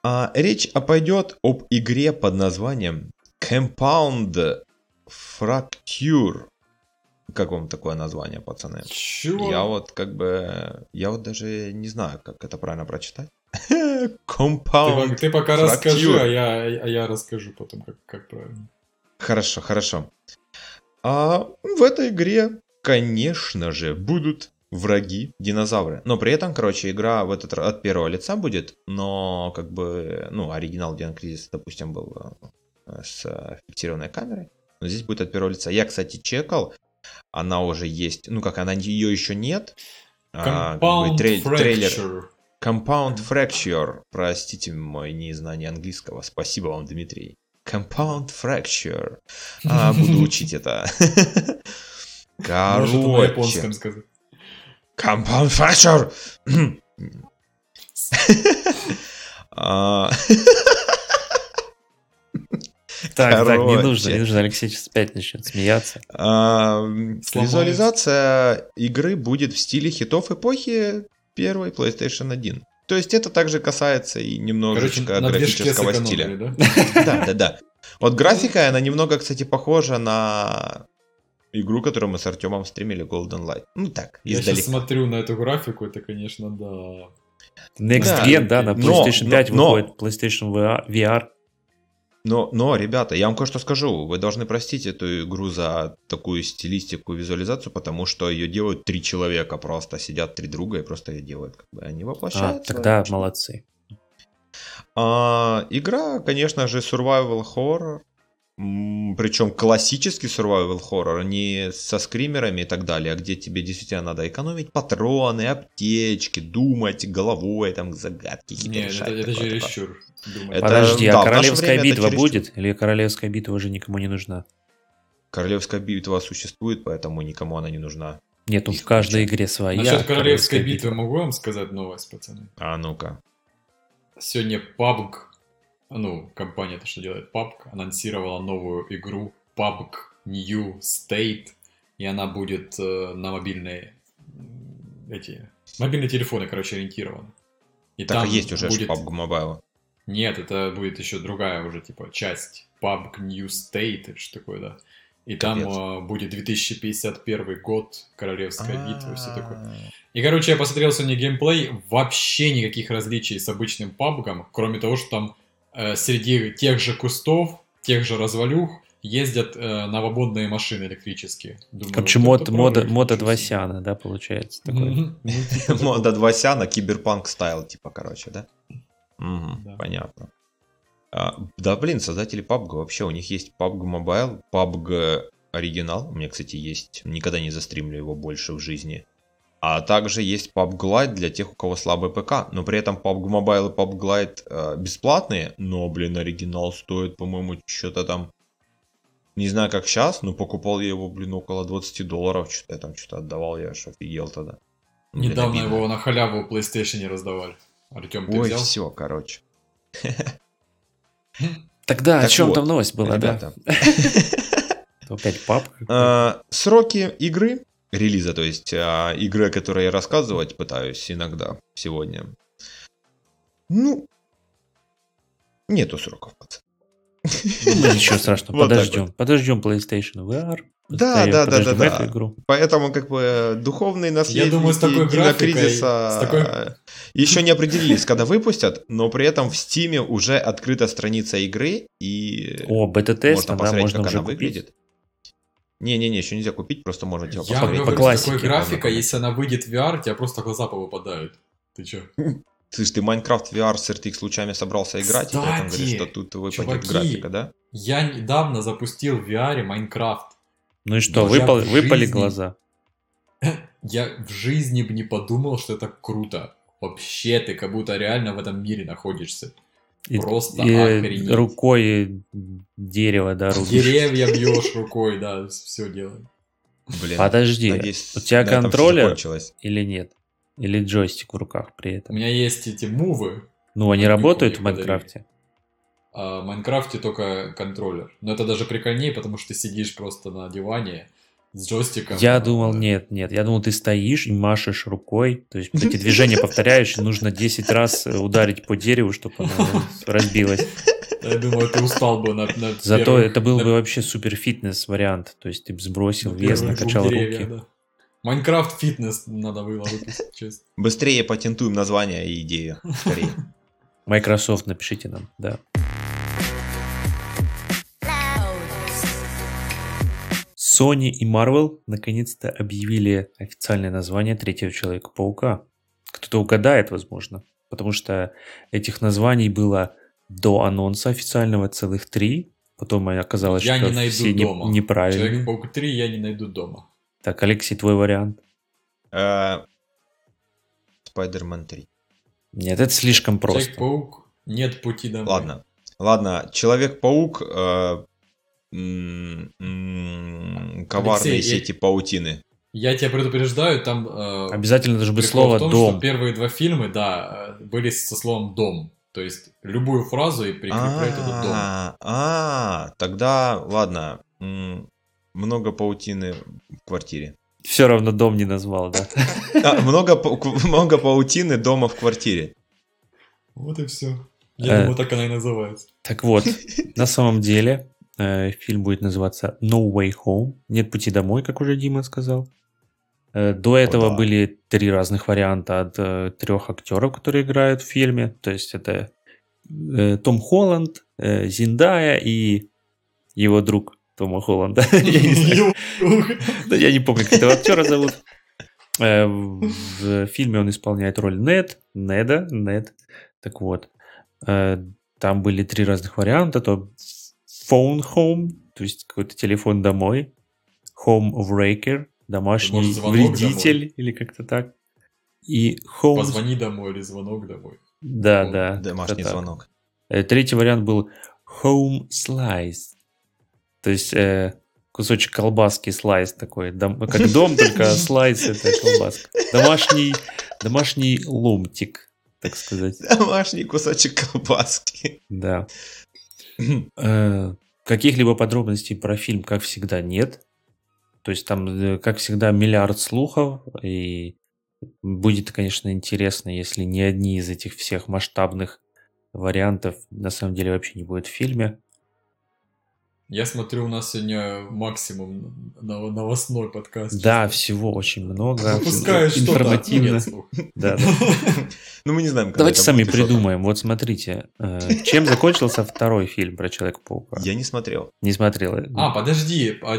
А, речь пойдет об игре под названием Compound Fracture. Как вам такое название, пацаны? Чего? Я вот как бы... Я вот даже не знаю, как это правильно прочитать. Compound Ты, ты пока fracture. расскажи, а я, а я расскажу потом, как, как правильно. Хорошо, хорошо. А в этой игре конечно же, будут враги динозавры. Но при этом, короче, игра в этот от первого лица будет, но как бы, ну, оригинал Dino Crisis, допустим, был э, с фиксированной камерой. Но здесь будет от первого лица. Я, кстати, чекал, она уже есть, ну как, она ее еще нет. А, Compound а, трей, трейлер. Compound Fracture. Простите мое незнание английского. Спасибо вам, Дмитрий. Compound Fracture. А, буду учить это. Короче. Может, на японском сказать. Compound fracture! А. Так, так, не нужно, не нужно, Алексей сейчас опять начнет смеяться. А, визуализация игры будет в стиле хитов эпохи первой PlayStation 1. То есть это также касается и немножечко графического стиля. Да? да, да, да. Вот графика, она немного, кстати, похожа на игру, которую мы с Артемом стримили, Golden Light. Ну так, Я издалека. сейчас смотрю на эту графику, это, конечно, да. Next да, Gen, да, на PlayStation но, 5 но, выходит PlayStation VR. Но, но, ребята, я вам кое-что скажу. Вы должны простить эту игру за такую стилистику, визуализацию, потому что ее делают три человека просто. Сидят три друга и просто ее делают. Как бы они воплощают. А, тогда молодцы. А, игра, конечно же, survival horror. Причем классический survival horror, не со скримерами и так далее, а где тебе действительно надо экономить патроны, аптечки, думать головой, там загадки Нет, это, это чересчур. Это, Подожди, да, а королевская битва будет? Или королевская битва уже никому не нужна? Королевская битва существует, поэтому никому она не нужна. Нет, ну в каждой игре своя. Насчет королевской битвы битва. могу вам сказать новость, пацаны? А ну-ка. Сегодня PUBG ну, компания, то, что делает PUBG, анонсировала новую игру PUBG New State, и она будет э, на мобильные эти мобильные телефоны, короче, ориентированы. И так там есть уже будет... PUBG Mobile. Нет, это будет еще другая уже, типа, часть PUBG New State, что такое, да. И там э, будет 2051 год, Королевская битва и все такое. И, короче, я посмотрел сегодня геймплей, вообще никаких различий с обычным пабгом, кроме того, что там среди тех же кустов, тех же развалюх ездят э, новободные машины электрические. Думаю, Короче, мод, мода, мода Двасяна, да, получается? Ну, типа мода Двасяна, киберпанк стайл, типа, короче, да? Понятно. А, да, блин, создатели PUBG, вообще у них есть PUBG Mobile, PUBG оригинал, у меня, кстати, есть, никогда не застримлю его больше в жизни. А также есть PUBG Glide для тех, у кого слабый ПК. Но при этом PUBG Mobile и PUBG Glide э, бесплатные. Но, блин, оригинал стоит, по-моему, что-то там... Не знаю, как сейчас, но покупал я его, блин, около 20 долларов. Что-то я там что-то отдавал, я аж офигел тогда. Блин, Недавно обидно. его на халяву в PlayStation не раздавали. Артем, ты Ой, взял? все, короче. Тогда так о чем вот, там новость была, ребята. да? Опять папка. А, сроки игры, релиза, то есть а, игры, о которой я рассказывать пытаюсь иногда сегодня. Ну, нету сроков, пацан. Ну, ничего страшного, подождем. Подождем PlayStation VR. Да, да, да, да, да. Игру. Поэтому как бы духовные наследники Я думаю, с такой кинокризиса такой... еще не определились, когда выпустят, но при этом в Стиме уже открыта страница игры и О, бета-тест, можно посмотреть, можно как уже она купить. выглядит. Не-не-не, еще нельзя купить, просто можно типа, Я. Говорю, по классике. Такой графика, если она выйдет в VR, тебя просто глаза повыпадают. Ты че? Слышь, ты Майнкрафт VR с RTX лучами собрался играть, Кстати, и поэтому говоришь, что тут выпадет чуваки, графика, да? Я недавно запустил в VR Майнкрафт. Ну и что, выпал, жизни... выпали глаза? Я в жизни бы не подумал, что это круто. Вообще, ты как будто реально в этом мире находишься. И, Просто и охренеть. рукой дерево, да, рубишь. Деревья бьешь рукой, да, все делаем. Блин, Подожди, надеюсь, у тебя контроллер или нет? Или джойстик в руках при этом? У меня есть эти мувы. Ну, они работают в Майнкрафте? А в Майнкрафте только контроллер. Но это даже прикольнее, потому что ты сидишь просто на диване с джойстиком. Я думал, нет, нет. Я думал, ты стоишь и машешь рукой. То есть эти движения повторяешь, и нужно 10 раз ударить по дереву, чтобы оно разбилось. Я думаю, ты устал бы на, на Зато первых, это был на... бы вообще супер фитнес вариант. То есть ты бы сбросил на вес, накачал деревья, руки. Да. Майнкрафт фитнес надо было выпустить, честно. Быстрее патентуем название и идею. Скорее. Microsoft напишите нам, да. Sony и Marvel наконец-то объявили официальное название третьего Человека-паука. Кто-то угадает, возможно, потому что этих названий было до анонса официального целых три. Потом оказалось, я что не найду все дома. Не, неправильные. Человек-паук 3 я не найду дома. Так, Алексей, твой вариант? Спайдермен uh, 3. Нет, это слишком просто. Человек-паук, нет пути домой. Ладно, ладно, Человек-паук, э, коварные Алексей, сети я... паутины. Я тебя предупреждаю, там... Э, Обязательно должно быть слово том, «дом». Что первые два фильма, да, были со словом «дом». То есть любую фразу и прикрепляют это «дом». А, тогда, ладно, много паутины в квартире. Все равно дом не назвал, да? А, много, много паутины дома в квартире. Вот и все. Я думаю, так она и называется. Так вот, на самом деле, Э, фильм будет называться No Way Home. Нет пути домой, как уже Дима сказал. Э, до этого О, да. были три разных варианта от э, трех актеров, которые играют в фильме. То есть это Том Холланд, Зиндая и его друг Тома Холланда. Я не помню, как этого актера зовут. В фильме он исполняет роль Нед, Неда, Нед. Так вот, там были три разных варианта. То phone home, то есть какой-то телефон домой, home wrecker, домашний Может, вредитель домой. или как-то так. И home... Позвони домой или звонок домой. Да, home. да. Домашний звонок. Э, третий вариант был home slice. То есть э, кусочек колбаски слайс такой. Дом, как дом, только слайс это колбаска. Домашний, домашний ломтик, так сказать. Домашний кусочек колбаски. Да. Э, каких-либо подробностей про фильм, как всегда, нет. То есть там, э, как всегда, миллиард слухов, и будет, конечно, интересно, если ни одни из этих всех масштабных вариантов на самом деле вообще не будет в фильме. Я смотрю, у нас сегодня максимум новостной подкаст. Да, всего очень много. Пускай информативно. Да, да. Ну, мы не знаем, Давайте сами придумаем. Вот смотрите, э, чем закончился второй фильм про Человека-паука? Я не смотрел. Не смотрел. А, подожди, а,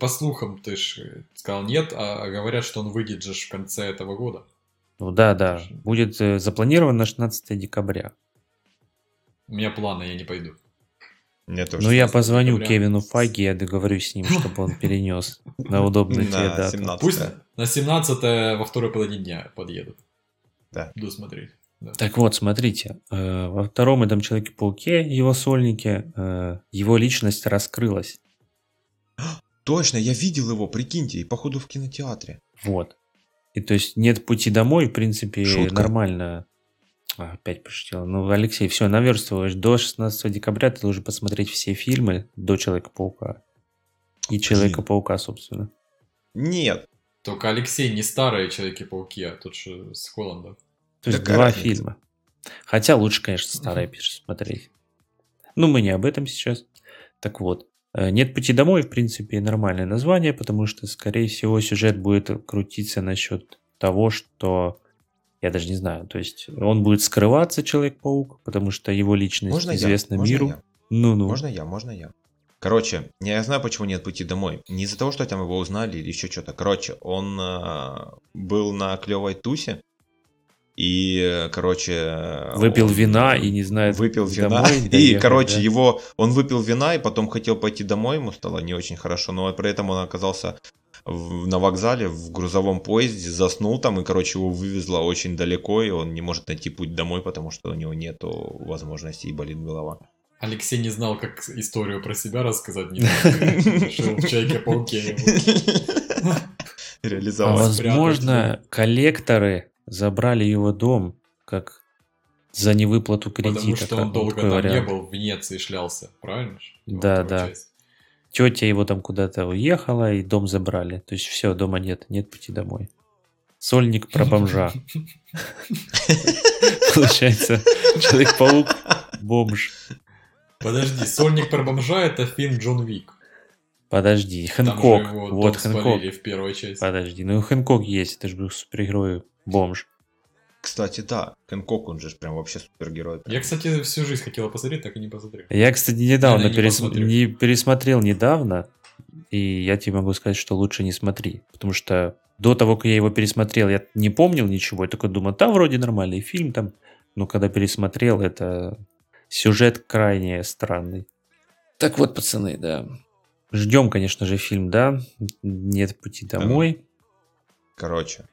по слухам ты же сказал нет, а говорят, что он выйдет же в конце этого года. Ну да, да. Будет э, запланирован на 16 декабря. У меня планы, я не пойду. Ну, я позвоню. Кевину Фаги, я договорюсь с ним, чтобы он перенес на удобную тебе дату. Пусть на 17 во второй половине дня подъедут. Да. Буду смотреть. Да. Так вот, смотрите, э, во втором этом Человеке-пауке, его сольнике, э, его личность раскрылась. Точно, я видел его, прикиньте, и походу в кинотеатре. Вот. И то есть нет пути домой, в принципе, Шутка. нормально. А, опять пошутил. Ну, Алексей, все, наверстываешь. До 16 декабря ты должен посмотреть все фильмы до Человека-паука. И Человека-паука, собственно. Нет. Только Алексей не старые Человеки-пауки, а тот же с Холландом. То есть два разница? фильма. Хотя лучше, конечно, старые смотреть. Ну, мы не об этом сейчас. Так вот. Э, «Нет пути домой» в принципе нормальное название, потому что, скорее всего, сюжет будет крутиться насчет того, что я даже не знаю, то есть он будет скрываться, Человек-паук, потому что его личность можно известна я? миру. Ну-ну. Можно я, можно я. Короче, я знаю, почему нет пути домой. Не из-за того, что там его узнали или еще что-то. Короче, он э, был на клевой тусе, и, короче... Выпил он, вина и не знает Выпил вина. Домой и, короче, да? его... Он выпил вина и потом хотел пойти домой, ему стало не очень хорошо, но при этом он оказался в, на вокзале в грузовом поезде, заснул там, и, короче, его вывезло очень далеко, и он не может найти путь домой, потому что у него нету возможности и болит голова. Алексей не знал, как историю про себя рассказать, не решил в Чайке-пауке Реализовать. Возможно, коллекторы забрали его дом, как за невыплату кредита. Потому что он долго там не был, в Венеции шлялся, правильно? Да, да. Тетя его там куда-то уехала, и дом забрали. То есть все, дома нет, нет пути домой. Сольник про бомжа. Получается, Человек-паук, бомж. Подожди, Сольник про бомжа это фильм Джон Вик. Подожди, Хэнкок. Вот Хэнкок. в первой части. Подожди, ну Хэнкок есть, это же был супергерой бомж. Кстати, да, Хэнкок, он же прям вообще супергерой. Я, кстати, всю жизнь хотела посмотреть, так и не посмотрел. Я, кстати, недавно не, перес... не пересмотрел недавно, и я тебе могу сказать, что лучше не смотри, потому что до того, как я его пересмотрел, я не помнил ничего, я только думал, там вроде нормальный фильм, там, но когда пересмотрел, это сюжет крайне странный. Так вот, пацаны, да. Ждем, конечно же, фильм, да. Нет пути домой. Короче,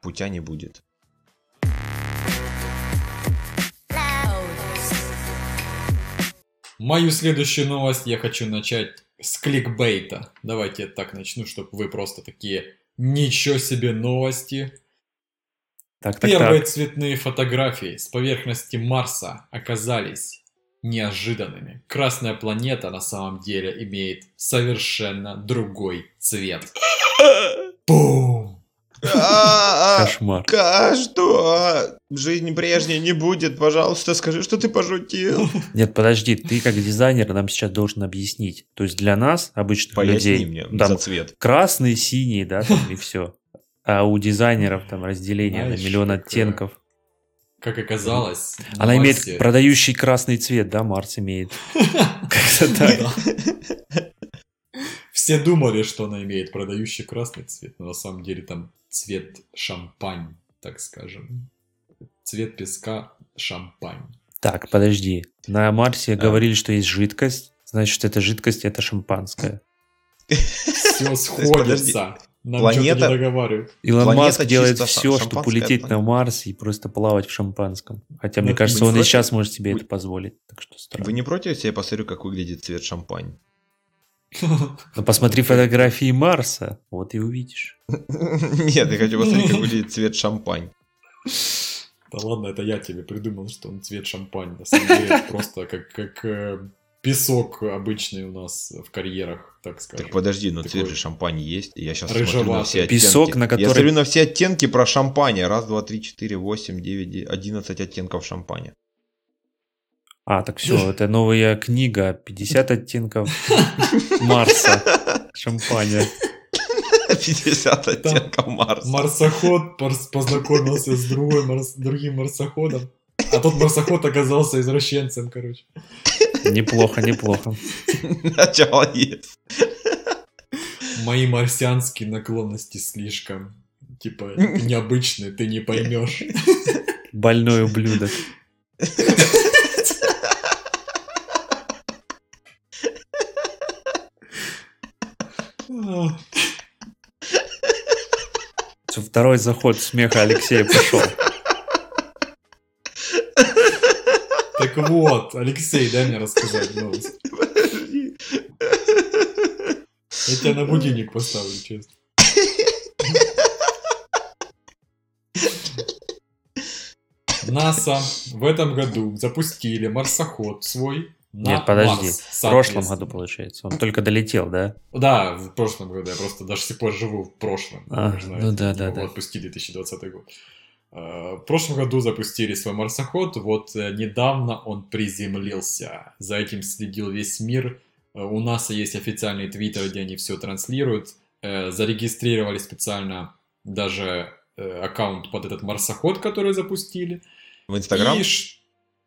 путя не будет. Мою следующую новость я хочу начать с кликбейта. Давайте я так начну, чтобы вы просто такие ничего себе новости. Так, так, Первые так. цветные фотографии с поверхности Марса оказались неожиданными. Красная планета на самом деле имеет совершенно другой цвет. Бум! Кошмар. Что? Жизнь прежней не будет, пожалуйста, скажи, что ты пошутил. Нет, подожди, ты как дизайнер нам сейчас должен объяснить. То есть для нас, обычных Поясни людей, мне там, за цвет. красный, синий, да, там, и все. А у дизайнеров там разделение Знаешь, на миллион оттенков. Как оказалось. Она Марсе... имеет продающий красный цвет, да, Марс имеет. Как-то так. Все думали, что она имеет продающий красный цвет, но на самом деле там цвет шампань, так скажем. Цвет песка шампань. Так, подожди. На Марсе а. говорили, что есть жидкость, значит, эта жидкость это шампанское. Все сходится. Нам планета... не договаривают. Илон планета Маск делает все, чтобы улететь на Марс и просто плавать в шампанском. Хотя, Но мне кажется, он против? и сейчас может себе вы... это позволить. Так что странно. Вы не против, если я посмотрю, как выглядит цвет шампань? Ну, посмотри фотографии Марса, вот и увидишь. Нет, я хочу посмотреть, как выглядит цвет шампань. Да ладно, это я тебе придумал, что он цвет шампань. На самом деле, просто как, как э, песок обычный у нас в карьерах, так скажем. Так подожди, но цвет же шампань есть. Я сейчас смотрю на все оттенки. Песок, на который... Я смотрю на все оттенки про шампань. Раз, два, три, четыре, восемь, девять, одиннадцать оттенков шампаня. А, так все, это новая книга 50 оттенков Марса. Шампаня. 50 оттенков Марса. Марсоход познакомился с другой, марс, другим марсоходом. А тот марсоход оказался извращенцем, короче. Неплохо, неплохо. Начало есть. Мои марсианские наклонности слишком, типа, необычные, ты не поймешь. Больной ублюдок. Второй заход смеха Алексея пошел. Так вот, Алексей, дай мне рассказать новость. Подожди. Я тебя на будильник поставлю, честно. НАСА в этом году запустили марсоход свой, на Нет, подожди, Марс, в прошлом году, получается. Он только долетел, да? Да, в прошлом году. Я просто даже сих пор живу в прошлом. А, ну да, да, да. Отпустили 2020 год. А, в прошлом году запустили свой марсоход, вот э, недавно он приземлился. За этим следил весь мир. Э, у НАСА есть официальный твиттер, где они все транслируют. Э, зарегистрировали специально даже аккаунт под этот марсоход, который запустили. В Инстаграм? И...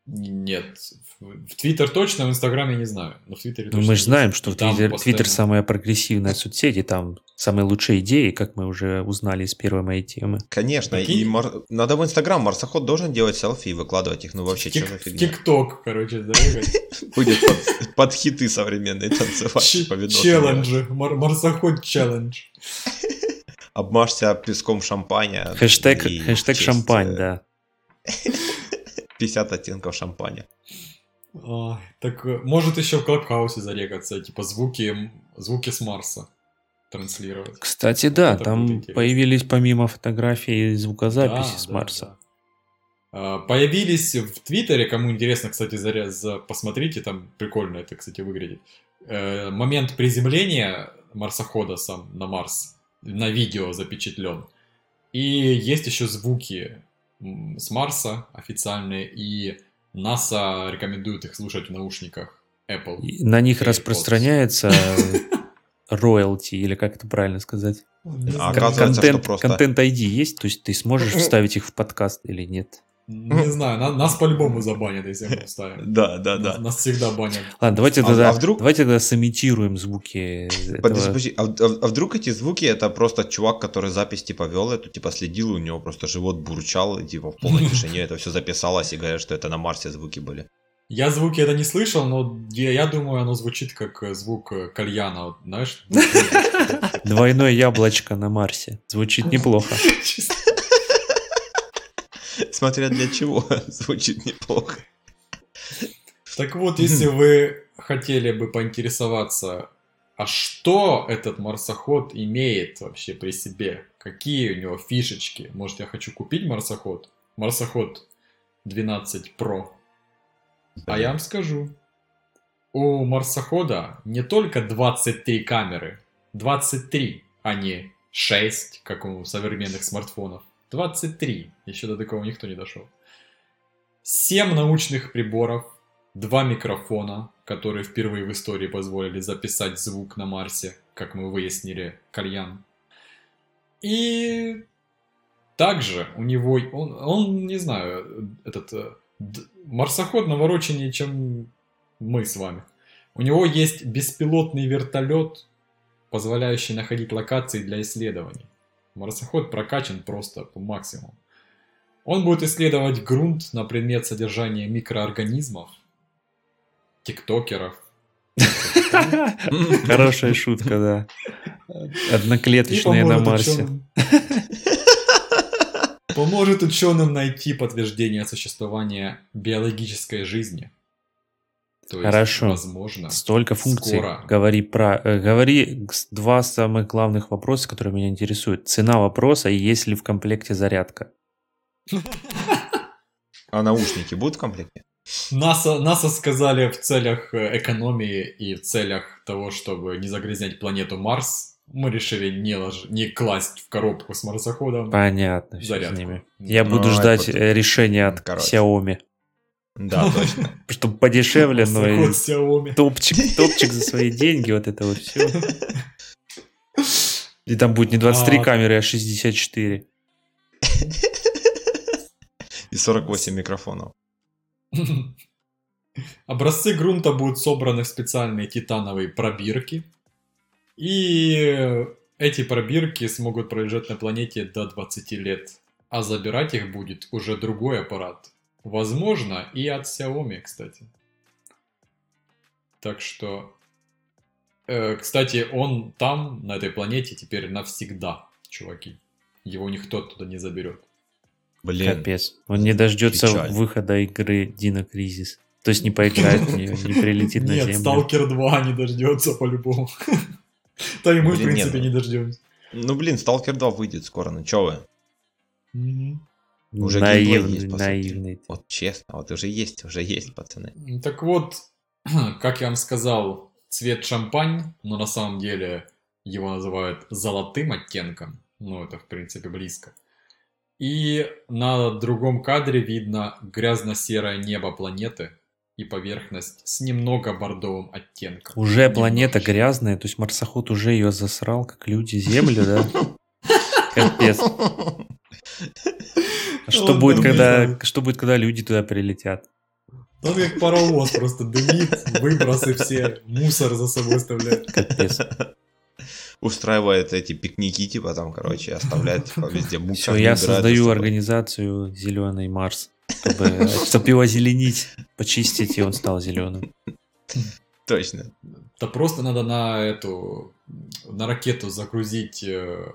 Нет. В Твиттер точно, в Инстаграме не знаю. Но в Твиттере ну, Мы же знаем, что Твиттер, Твиттер самая прогрессивная соцсеть, и там самые лучшие идеи, как мы уже узнали из первой моей темы. Конечно, Такие? и мар... надо в Инстаграм, марсоход должен делать селфи и выкладывать их, ну вообще, что за фигня? ТикТок, короче, да? Будет под хиты современные танцевать. Челленджи, марсоход челлендж. Обмажься песком шампаня. Хэштег, хэштег шампань, э, да. 50 оттенков шампаня. А, так э, может еще в Клабхаусе зарегаться, типа звуки, звуки с Марса транслировать. Кстати, да, Это там появились помимо фотографий звукозаписи да, с Марса. Да, да. Появились в Твиттере, кому интересно, кстати, заряд, посмотрите, там прикольно это, кстати, выглядит. Э, момент приземления марсохода сам на Марс на видео запечатлен. И есть еще звуки с Марса официальные, и НАСА рекомендует их слушать в наушниках Apple. И на них распространяется роялти, или как это правильно сказать? А контент, просто... контент ID есть, то есть ты сможешь вставить их в подкаст или нет? Не знаю, на, нас по-любому забанят, если мы вставим. Да, да, да. Нас, всегда банят. Ладно, давайте а, тогда, а вдруг... давайте тогда сымитируем звуки. Подожди, подожди, а, а, а вдруг эти звуки это просто чувак, который запись типа вел эту, типа следил, у него просто живот бурчал, и типа в полной тишине это все записалось, и говорят, что это на Марсе звуки были. Я звуки это не слышал, но я, я думаю, оно звучит как звук кальяна, знаешь? Двойное яблочко на Марсе. Звучит неплохо. Смотря для чего, звучит неплохо. Так вот, если вы хотели бы поинтересоваться, а что этот марсоход имеет вообще при себе? Какие у него фишечки? Может, я хочу купить марсоход? Марсоход 12 Pro. А я вам скажу. У марсохода не только 23 камеры, 23, а не 6, как у современных смартфонов. 23. Еще до такого никто не дошел. 7 научных приборов, 2 микрофона, которые впервые в истории позволили записать звук на Марсе, как мы выяснили, кальян. И также у него, он, он не знаю, этот э, марсоход навороченнее, чем мы с вами. У него есть беспилотный вертолет, позволяющий находить локации для исследований. Марсоход прокачан просто по максимуму. Он будет исследовать грунт на предмет содержания микроорганизмов, тиктокеров. Хорошая шутка, да. Одноклеточные на Марсе. Поможет ученым найти подтверждение существования биологической жизни. То Хорошо. Есть, возможно. Столько функций. Скоро. Говори про, э, говори два самых главных вопроса, которые меня интересуют. Цена вопроса и есть ли в комплекте зарядка. А наушники будут в комплекте? НАСА, НАСА сказали в целях э, экономии и в целях того, чтобы не загрязнять планету Марс, мы решили не, лож... не класть в коробку с марсоходом. Понятно. Зарядку. С ними. Я ну, буду ждать это... решения от Короче. Xiaomi. Да, точно. Чтобы подешевле, но и топчик, топчик за свои деньги, вот это вот все. И там будет не 23 а, камеры, а 64. И 48 микрофонов. Образцы грунта будут собраны в специальные титановые пробирки. И эти пробирки смогут пролежать на планете до 20 лет. А забирать их будет уже другой аппарат, Возможно, и от Xiaomi, кстати. Так что, э, кстати, он там, на этой планете, теперь навсегда, чуваки. его никто туда не заберет. Блин. Капец. Он не дождется печаль. выхода игры Дина Кризис. То есть не поиграет в нее, не прилетит на землю. Нет, Сталкер 2 не дождется по-любому. То и мы, в принципе, не дождемся. Ну, блин, Сталкер 2 выйдет скоро, ну чё вы? Уже наивный, есть, наивный. Вот честно, вот уже есть, уже есть, пацаны. Так вот, как я вам сказал, цвет шампань, но на самом деле его называют золотым оттенком. Ну, это, в принципе, близко. И на другом кадре видно грязно-серое небо планеты и поверхность с немного бордовым оттенком. Уже Немножечко. планета грязная, то есть марсоход уже ее засрал, как люди Землю, да? Капец. Что будет, когда, что будет, когда люди туда прилетят? Он как паровоз просто дымит, выбросы все, мусор за собой оставляет. Капец устраивает эти пикники, типа там, короче, оставляет типа, везде мусор. Все, я создаю организацию Зеленый Марс, чтобы, чтобы его озеленить, почистить, и он стал зеленым. Точно. Да просто надо на эту, на ракету загрузить э,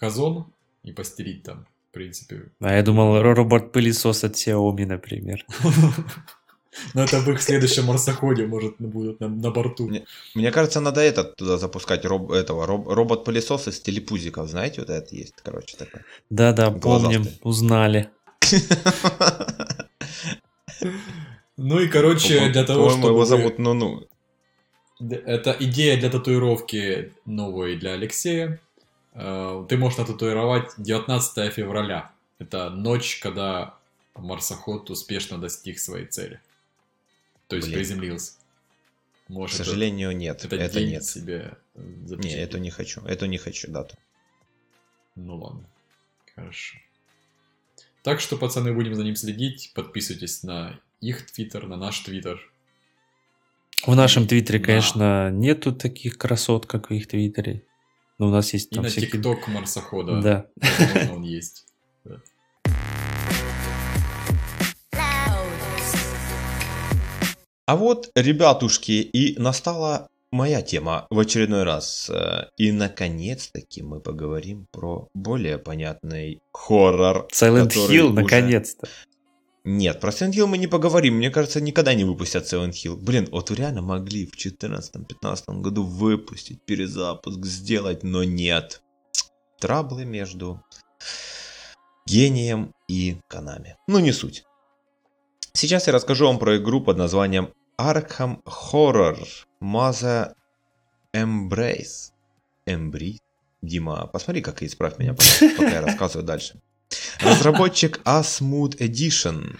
газон и постелить там, в принципе. А я думал, робот-пылесос от Xiaomi, например. Но это в их следующем марсоходе, может, будут на, на борту. Мне, мне кажется, надо этот туда запускать, роб, этого, роб, робот-пылесос из телепузиков, знаете, вот это есть, короче, такой. Да-да, помним, узнали. Ну и, короче, для того, чтобы... его зовут Ну-Ну. Это идея для татуировки новой для Алексея. Э, ты можешь нататуировать 19 февраля. Это ночь, когда марсоход успешно достиг своей цели. То есть Блин. приземлился. Может, К сожалению, это, нет. Это, это нет. себе Не, это не хочу. Это не хочу дату. Ну ладно. Хорошо. Так что, пацаны, будем за ним следить. Подписывайтесь на их твиттер, на наш твиттер. В нашем твиттере, конечно, нету таких красот, как в их твиттере. Но у нас есть там И на всякие... тикток марсохода. Да. Возможно, он есть. Да. А вот, ребятушки, и настала моя тема в очередной раз. Э, и наконец-таки мы поговорим про более понятный хоррор. Silent Hill, уже... наконец-то. Нет, про Silent Hill мы не поговорим. Мне кажется, никогда не выпустят Silent Hill. Блин, вот реально могли в 2014-2015 году выпустить, перезапуск сделать, но нет. Траблы между гением и Канами. Ну, не суть. Сейчас я расскажу вам про игру под названием Arkham Horror Mother Embrace. Embrace? Дима, посмотри, как и исправь меня, пока я рассказываю дальше. Разработчик Asmooth Edition.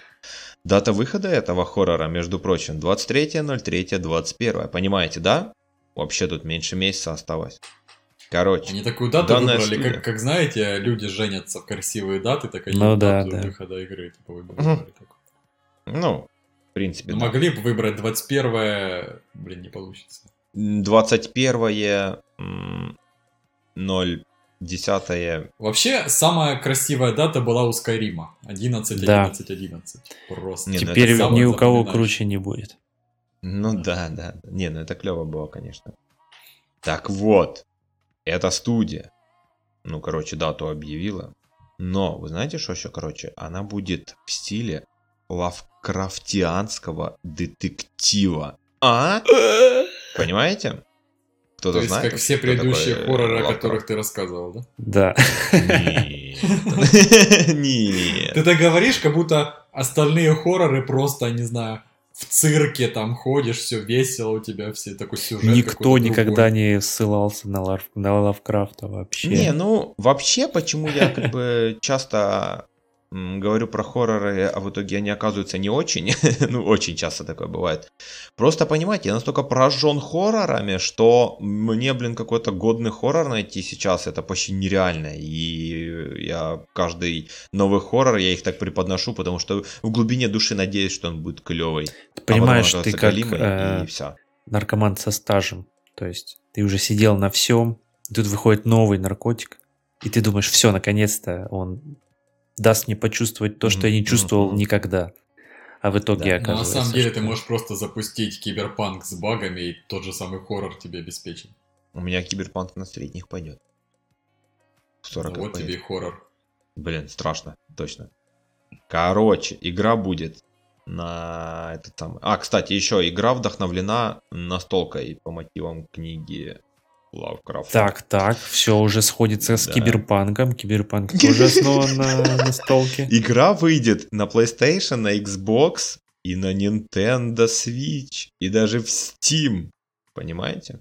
Дата выхода этого хоррора, между прочим, 23.03.21. Понимаете, да? Вообще тут меньше месяца осталось. Короче. Они такую дату выбрали, как, как знаете, люди женятся в красивые даты, так они ну, да, дату да. выхода игры типа, выбрали. Ну, принципе. Ну, да. Могли бы выбрать 21 блин, не получится. 21 0 10 Вообще, самая красивая дата была у Скайрима. 11, да. 11, 11. Просто. Не, ну Теперь ни у кого круче не будет. Ну да, да. Не, ну это клево было, конечно. Так вот, эта студия, ну, короче, дату объявила. Но, вы знаете, что еще, короче, она будет в стиле лавкрафтианского детектива. А? Понимаете? Кто-то знает? как все предыдущие хорроры, о которых ты рассказывал, да? Да. Нет. Ты так говоришь, как будто остальные хорроры просто, не знаю, в цирке там ходишь, все весело у тебя, все такой сюжет. Никто никогда не ссылался на, Лав, на Лавкрафта вообще. Не, ну вообще, почему я как бы часто говорю про хорроры, а в итоге они оказываются не очень. ну, очень часто такое бывает. Просто понимаете, я настолько поражен хоррорами, что мне, блин, какой-то годный хоррор найти сейчас, это почти нереально. И я каждый новый хоррор, я их так преподношу, потому что в глубине души надеюсь, что он будет клевый. Ты понимаешь, а ты как э, и все. наркоман со стажем. То есть ты уже сидел на всем, тут выходит новый наркотик, и ты думаешь, все, наконец-то он даст мне почувствовать то, что я не чувствовал никогда. А в итоге да. оказывается... Ну, на самом деле что... ты можешь просто запустить киберпанк с багами, и тот же самый хоррор тебе обеспечен. У меня киберпанк на средних пойдет. 40 ну, Вот тебе и хоррор. Блин, страшно, точно. Короче, игра будет на этот там. А, кстати, еще игра вдохновлена настолкой по мотивам книги Лавкрафт. Так, так, все уже сходится с да. киберпанком. Киберпанк тоже основан на настолке. Игра выйдет на PlayStation, на Xbox и на Nintendo Switch. И даже в Steam. Понимаете?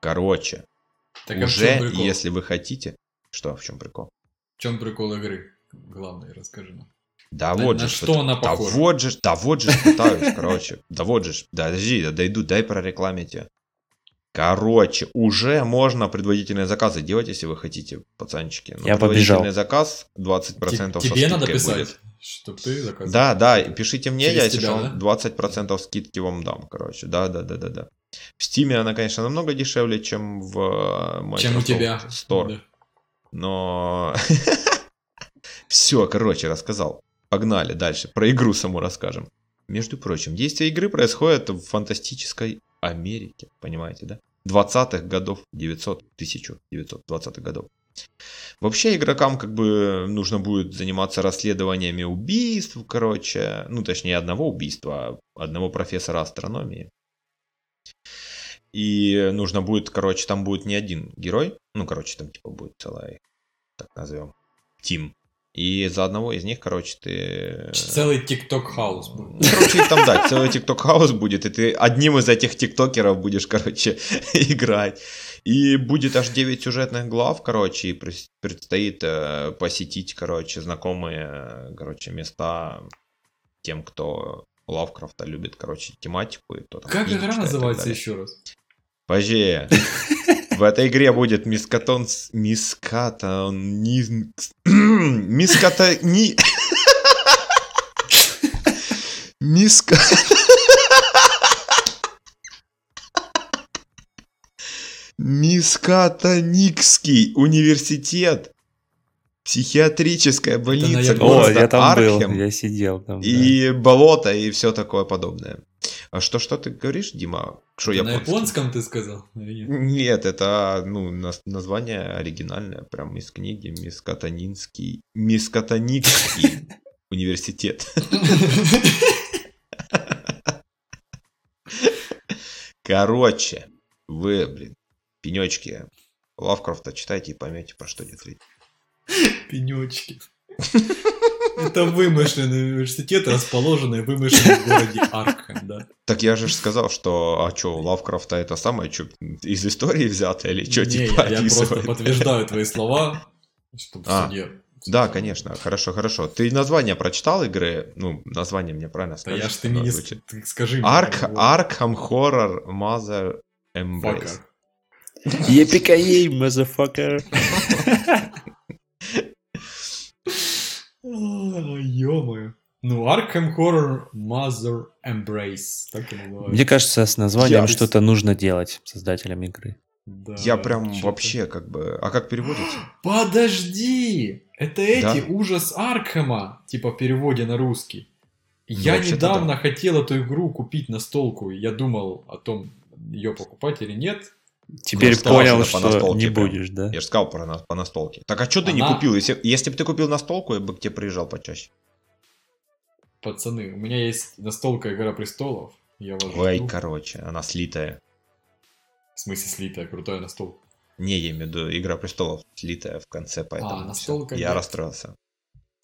Короче, так, а уже, если вы хотите... Что, в чем прикол? В чем прикол игры? Главное, расскажи нам. Да на, вот на же. что она похожа? Да вот же, да вот же пытаюсь, короче. Да вот же, подожди, дойду, дай прорекламите. Короче, уже можно предварительные заказы делать, если вы хотите, пацанчики. Но Я побежал. заказ 20% Т- Тебе надо писать, будет. чтобы ты заказал. Да, да, пишите мне, Через я тебя, если да? 20% скидки вам дам, короче. Да, да, да, да, да. В Steam она, конечно, намного дешевле, чем в Microsoft чем у тебя. Store. Да. Но... Все, короче, рассказал. Погнали дальше. Про игру саму расскажем. Между прочим, действие игры происходит в фантастической Америке, понимаете, да? 20-х годов, 900, 1920-х годов. Вообще игрокам как бы нужно будет заниматься расследованиями убийств, короче, ну точнее одного убийства, одного профессора астрономии. И нужно будет, короче, там будет не один герой, ну короче, там типа будет целая, так назовем, team и за одного из них, короче, ты... Целый TikTok house будет. Ну, короче, там, да, целый TikTok house будет, и ты одним из этих тиктокеров будешь, короче, играть. И будет аж 9 сюжетных глав, короче, и предстоит э, посетить, короче, знакомые, короче, места тем, кто Лавкрафта любит, короче, тематику. И то, там, как игра называется еще раз? Позже. В этой игре будет мискатон... Мискатон... Миската... Ни... Миска... Мискатоникский университет. Психиатрическая больница О, я там Архем, был, я сидел там. И да. болото, и все такое подобное. А что, что ты говоришь, Дима? Что я На японском ты сказал? Нет, это ну, название оригинальное, прям из книги Мискатонинский, Мискатоникский университет. Короче, вы, блин, пенечки Лавкрафта читайте и поймете, про что идет речь. Пенечки. Это вымышленный университет, расположенный в вымышленном городе Аркхем, да. Так я же сказал, что, а что, Лавкрафта это самое, что, из истории взято или что, типа, я, я просто подтверждаю твои слова, чтобы а. Да, конечно, хорошо, хорошо. Ты название прочитал игры? Ну, название мне правильно скажешь. Да я ж ты мне не... Ты скажи мне. Арк, Arkham Horror Mother Embrace. Епикаей, motherfucker. Ё-моё. Ну, Arkham Horror Mother Embrace. Так и называется. Мне кажется, с названием Я... что-то нужно делать создателям игры. Да, Я прям вообще как бы... А как переводится? Подожди! Это эти да? ужас Аркхема, типа в переводе на русский. Я ну, недавно да. хотел эту игру купить на столку. Я думал о том, ее покупать или нет. Теперь сказал, понял, что, что не прям. будешь, да? Я же сказал про, по настолке. Так а что ты Она... не купил? Если, если бы ты купил настолку, я бы к тебе приезжал почаще. Пацаны, у меня есть настолка Игра Престолов. Я вас Ой, жду. короче, она слитая. В смысле слитая? Крутая настолка. Не, я имею в виду Игра Престолов слитая в конце, поэтому а, настолка я расстроился.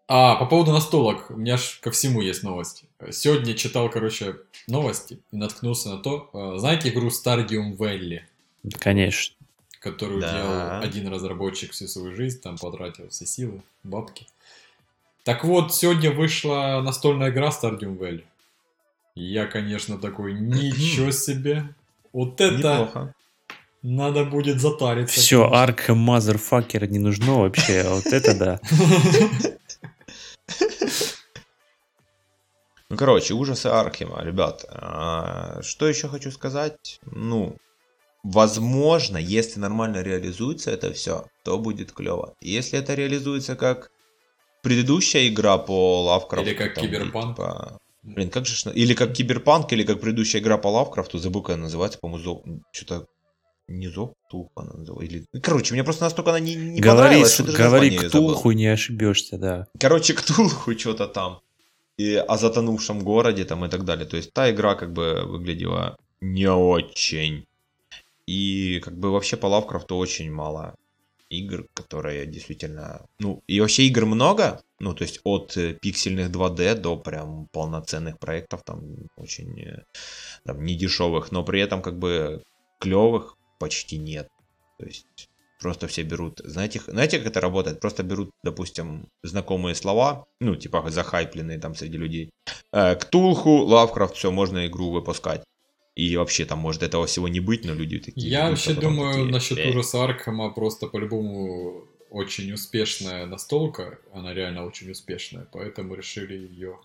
А, по поводу настолок, у меня ж ко всему есть новости. Сегодня читал, короче, новости и наткнулся на то. Э, знаете игру Stardew Valley? Конечно. Которую да. делал один разработчик всю свою жизнь, там потратил все силы, бабки. Так вот, сегодня вышла настольная игра Stardew Valley. Я, конечно, такой, ничего себе. Вот это... Неплохо. Надо будет затариться. Все, арк мазерфакер не нужно вообще, а вот это да. Ну, короче, ужасы Архима, ребят. А, что еще хочу сказать? Ну, возможно, если нормально реализуется это все, то будет клево. Если это реализуется как предыдущая игра по Лавкрафту. Или как там, Киберпанк. Типа... Блин, как же... Или как Киберпанк, или как предыдущая игра по Лавкрафту, забыл, как она называется, по-моему, что-то Не Зов Ктулху она называла. Или... Короче, мне просто настолько она не, не говори, понравилась, Говори Ктулху, не ошибешься, да. Короче, Ктулху что-то там. И о затонувшем городе там и так далее. То есть та игра как бы выглядела не очень. И как бы вообще по Лавкрафту очень мало игр, которые действительно... Ну, и вообще игр много, ну, то есть от э, пиксельных 2D до прям полноценных проектов, там, очень э, там, недешевых, но при этом как бы клевых почти нет. То есть просто все берут, знаете, знаете, как это работает? Просто берут, допустим, знакомые слова, ну, типа захайпленные там среди людей. Э, Ктулху, Лавкрафт, все, можно игру выпускать. И вообще там может этого всего не быть, но люди такие... Я вообще думаю такие, насчет э. ужаса Аркхема просто по-любому очень успешная настолка. Она реально очень успешная, поэтому решили ее...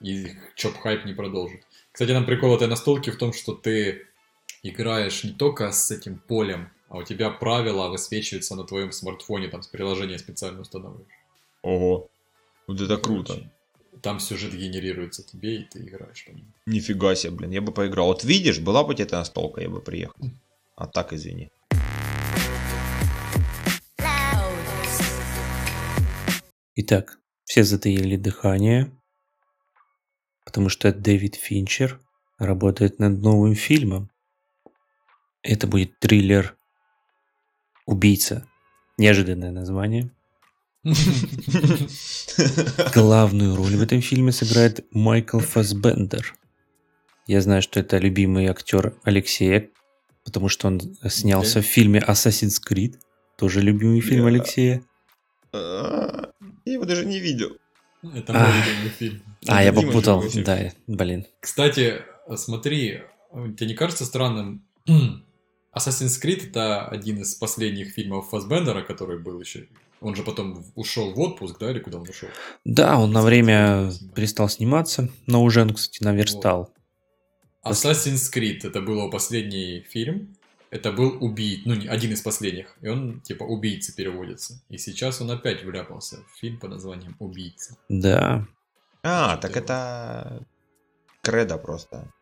И чоп хайп не продолжит. Кстати, нам прикол этой настолки в том, что ты играешь не только с этим полем, а у тебя правила высвечиваются на твоем смартфоне, там с приложения специально устанавливаешь. Ого, вот это круто там сюжет генерируется тебе, и ты играешь по нему. Нифига себе, блин, я бы поиграл. Вот видишь, была бы у тебя эта настолка, я бы приехал. А так, извини. Итак, все затаили дыхание, потому что Дэвид Финчер работает над новым фильмом. Это будет триллер «Убийца». Неожиданное название – Главную роль в этом фильме сыграет Майкл Фасбендер. Я знаю, что это любимый актер Алексея, потому что он снялся в фильме Assassin's Creed. Тоже любимый фильм Алексея. А, я его даже не видел. Это мой любимый фильм. А, я попутал. Да, блин. Кстати, смотри, тебе не кажется странным? Assassin's Creed это один из последних фильмов Фасбендера, который был еще он же потом ушел в отпуск, да, или куда он ушел? Да, он на время перестал сниматься, но уже он, кстати, наверстал. Вот. Assassin's Creed, это был последний фильм, это был убийц, ну, один из последних, и он, типа, убийца переводится. И сейчас он опять вляпался в фильм под названием «Убийца». Да. А, так это кредо просто.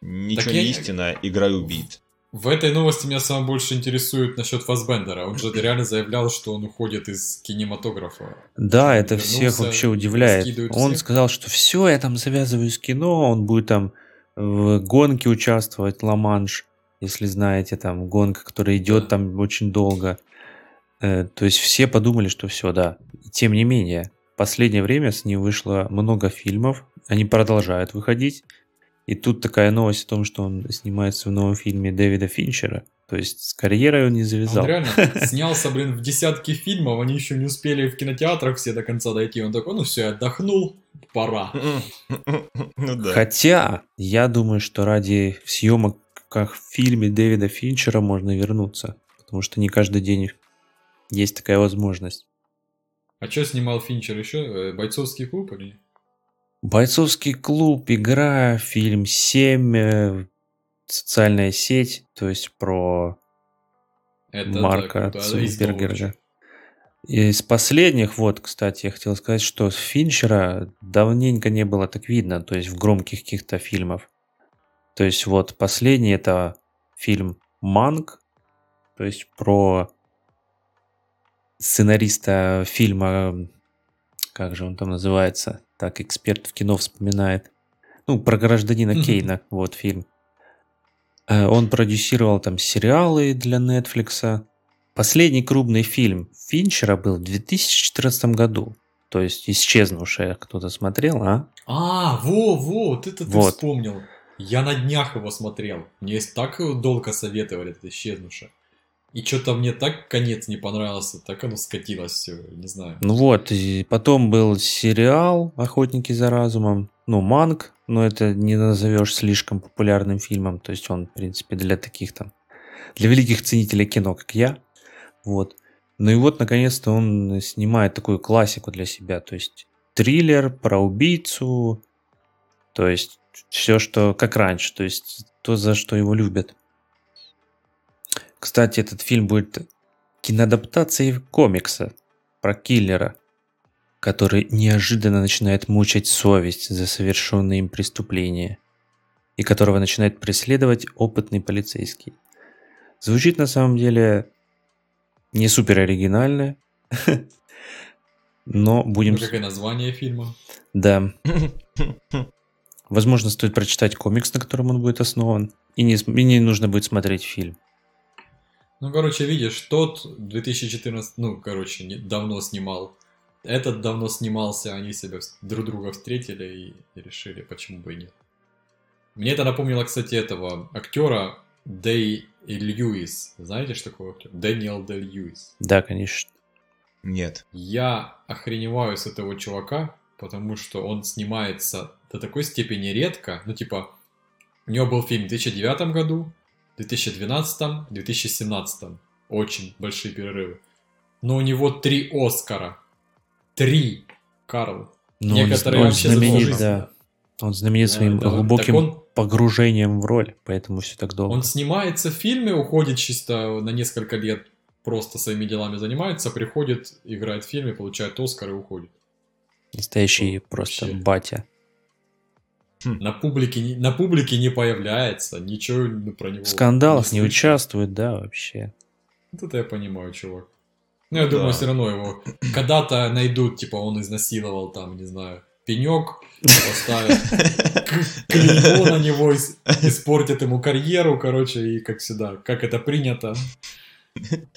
Ничего так не я... истина, играй убийц. В этой новости меня самое больше интересует насчет Фасбендера. Он же реально заявлял, что он уходит из кинематографа. Да, это всех вообще удивляет. Он всех. сказал, что все, я там завязываю с кино, он будет там в гонке участвовать, Ла-Манш, если знаете, там гонка, которая идет да. там очень долго. Э, то есть все подумали, что все, да. Тем не менее, в последнее время с ним вышло много фильмов, они продолжают выходить. И тут такая новость о том, что он снимается в новом фильме Дэвида Финчера. То есть с карьерой он не завязал. Он реально снялся, блин, в десятки фильмов, они еще не успели в кинотеатрах все до конца дойти. Он такой, ну все, отдохнул, пора. Ну, да. Хотя, я думаю, что ради съемок как в фильме Дэвида Финчера можно вернуться. Потому что не каждый день есть такая возможность. А что снимал Финчер еще? Э, Бойцовский клуб или? Бойцовский клуб, игра, фильм 7, э, социальная сеть, то есть про Это Марка да, Цукерберга. Из последних, вот, кстати, я хотел сказать, что Финчера давненько не было так видно, то есть в громких каких-то фильмах. То есть вот последний это фильм «Манк», то есть про сценариста фильма, как же он там называется, так эксперт в кино вспоминает. Ну, про гражданина Кейна, вот фильм. Э, он продюсировал там сериалы для Netflix. Последний крупный фильм Финчера был в 2014 году. То есть исчезнувшая кто-то смотрел, а? А, во, во, вот это ты вот. вспомнил. Я на днях его смотрел. Мне так долго советовали, это исчезнувшее. И что-то мне так конец не понравился, так оно скатилось все, не знаю. Ну вот, и потом был сериал «Охотники за разумом», ну, «Манг», но это не назовешь слишком популярным фильмом, то есть он, в принципе, для таких там, для великих ценителей кино, как я, вот. Ну и вот, наконец-то, он снимает такую классику для себя, то есть триллер про убийцу, то есть все, что как раньше, то есть то, за что его любят. Кстати, этот фильм будет киноадаптацией комикса про киллера, который неожиданно начинает мучать совесть за совершенные им преступления и которого начинает преследовать опытный полицейский. Звучит на самом деле не супер оригинально, но будем... Ну, как и название фильма. Да. Возможно, стоит прочитать комикс, на котором он будет основан, и не, и не нужно будет смотреть фильм. Ну, короче, видишь, тот 2014, ну, короче, не, давно снимал. Этот давно снимался, они себя друг друга встретили и, решили, почему бы и нет. Мне это напомнило, кстати, этого актера Дэй Льюис. Знаете, что такое актер? Дэниел Дэй Льюис. Да, конечно. Нет. Я охреневаю с этого чувака, потому что он снимается до такой степени редко. Ну, типа, у него был фильм в 2009 году, 2012, 2017. Очень большие перерывы. Но у него три Оскара. Три, Карл. Ну, Некоторые он, он знаменит, да. Он знаменит своим да, глубоким он, погружением в роль, поэтому все так долго. Он снимается в фильме, уходит чисто на несколько лет, просто своими делами занимается, приходит, играет в фильме, получает Оскар и уходит. Настоящий ну, просто вообще. батя. Хм. На публике, на публике не появляется, ничего про него. В скандалах не, не участвует, да, вообще. Вот это я понимаю, чувак. Ну, я да. думаю, все равно его когда-то найдут, типа, он изнасиловал там, не знаю, пенек, поставят клеймо на него, испортят ему карьеру, короче, и как всегда, как это принято,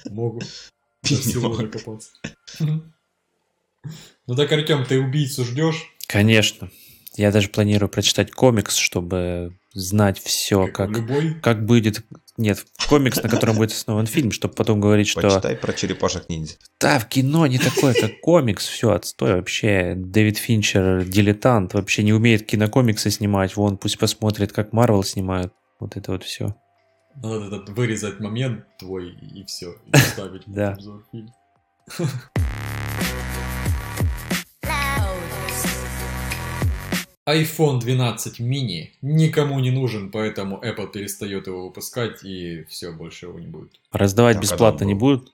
могут до всего докопаться. Ну так, Артем, ты убийцу ждешь? Конечно. Я даже планирую прочитать комикс, чтобы знать все, как, как, как будет... Нет, комикс, на котором будет основан фильм, чтобы потом говорить, что... Почитай про черепашек ниндзя. Да, в кино не такое, как комикс, все, отстой вообще. Дэвид Финчер дилетант, вообще не умеет кинокомиксы снимать, вон, пусть посмотрит, как Марвел снимают. Вот это вот все. Надо этот, вырезать момент твой и все, и вставить в обзор фильма iPhone 12 mini никому не нужен, поэтому Apple перестает его выпускать и все, больше его не будет. Раздавать а бесплатно не будут?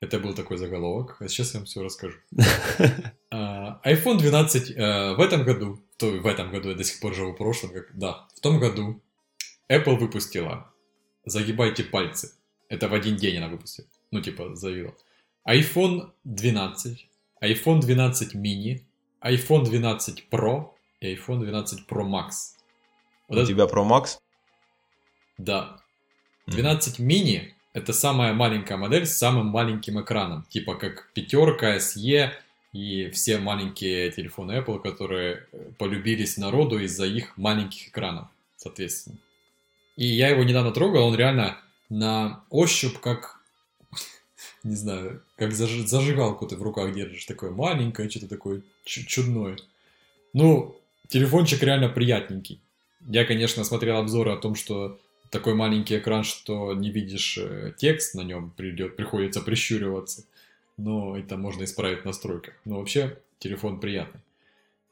Это был такой заголовок, а сейчас я вам все расскажу. А, iPhone 12 э, в этом году, то в этом году я до сих пор живу в прошлом, как, да, в том году Apple выпустила, загибайте пальцы, это в один день она выпустила, ну типа заявила, iPhone 12, iPhone 12 mini, iPhone 12 Pro и iPhone 12 Pro Max. Вот У это... тебя Pro Max? Да. 12 mm. mini это самая маленькая модель с самым маленьким экраном. Типа как пятерка, SE и все маленькие телефоны Apple, которые э, полюбились народу из-за их маленьких экранов, соответственно. И я его недавно трогал, он реально на ощупь как не знаю, как заж... зажигалку ты в руках держишь, такое маленькое, что-то такое чудное. Ну, телефончик реально приятненький. Я, конечно, смотрел обзоры о том, что такой маленький экран, что не видишь э, текст на нем, придет, приходится прищуриваться. Но это можно исправить в настройках. Но вообще телефон приятный.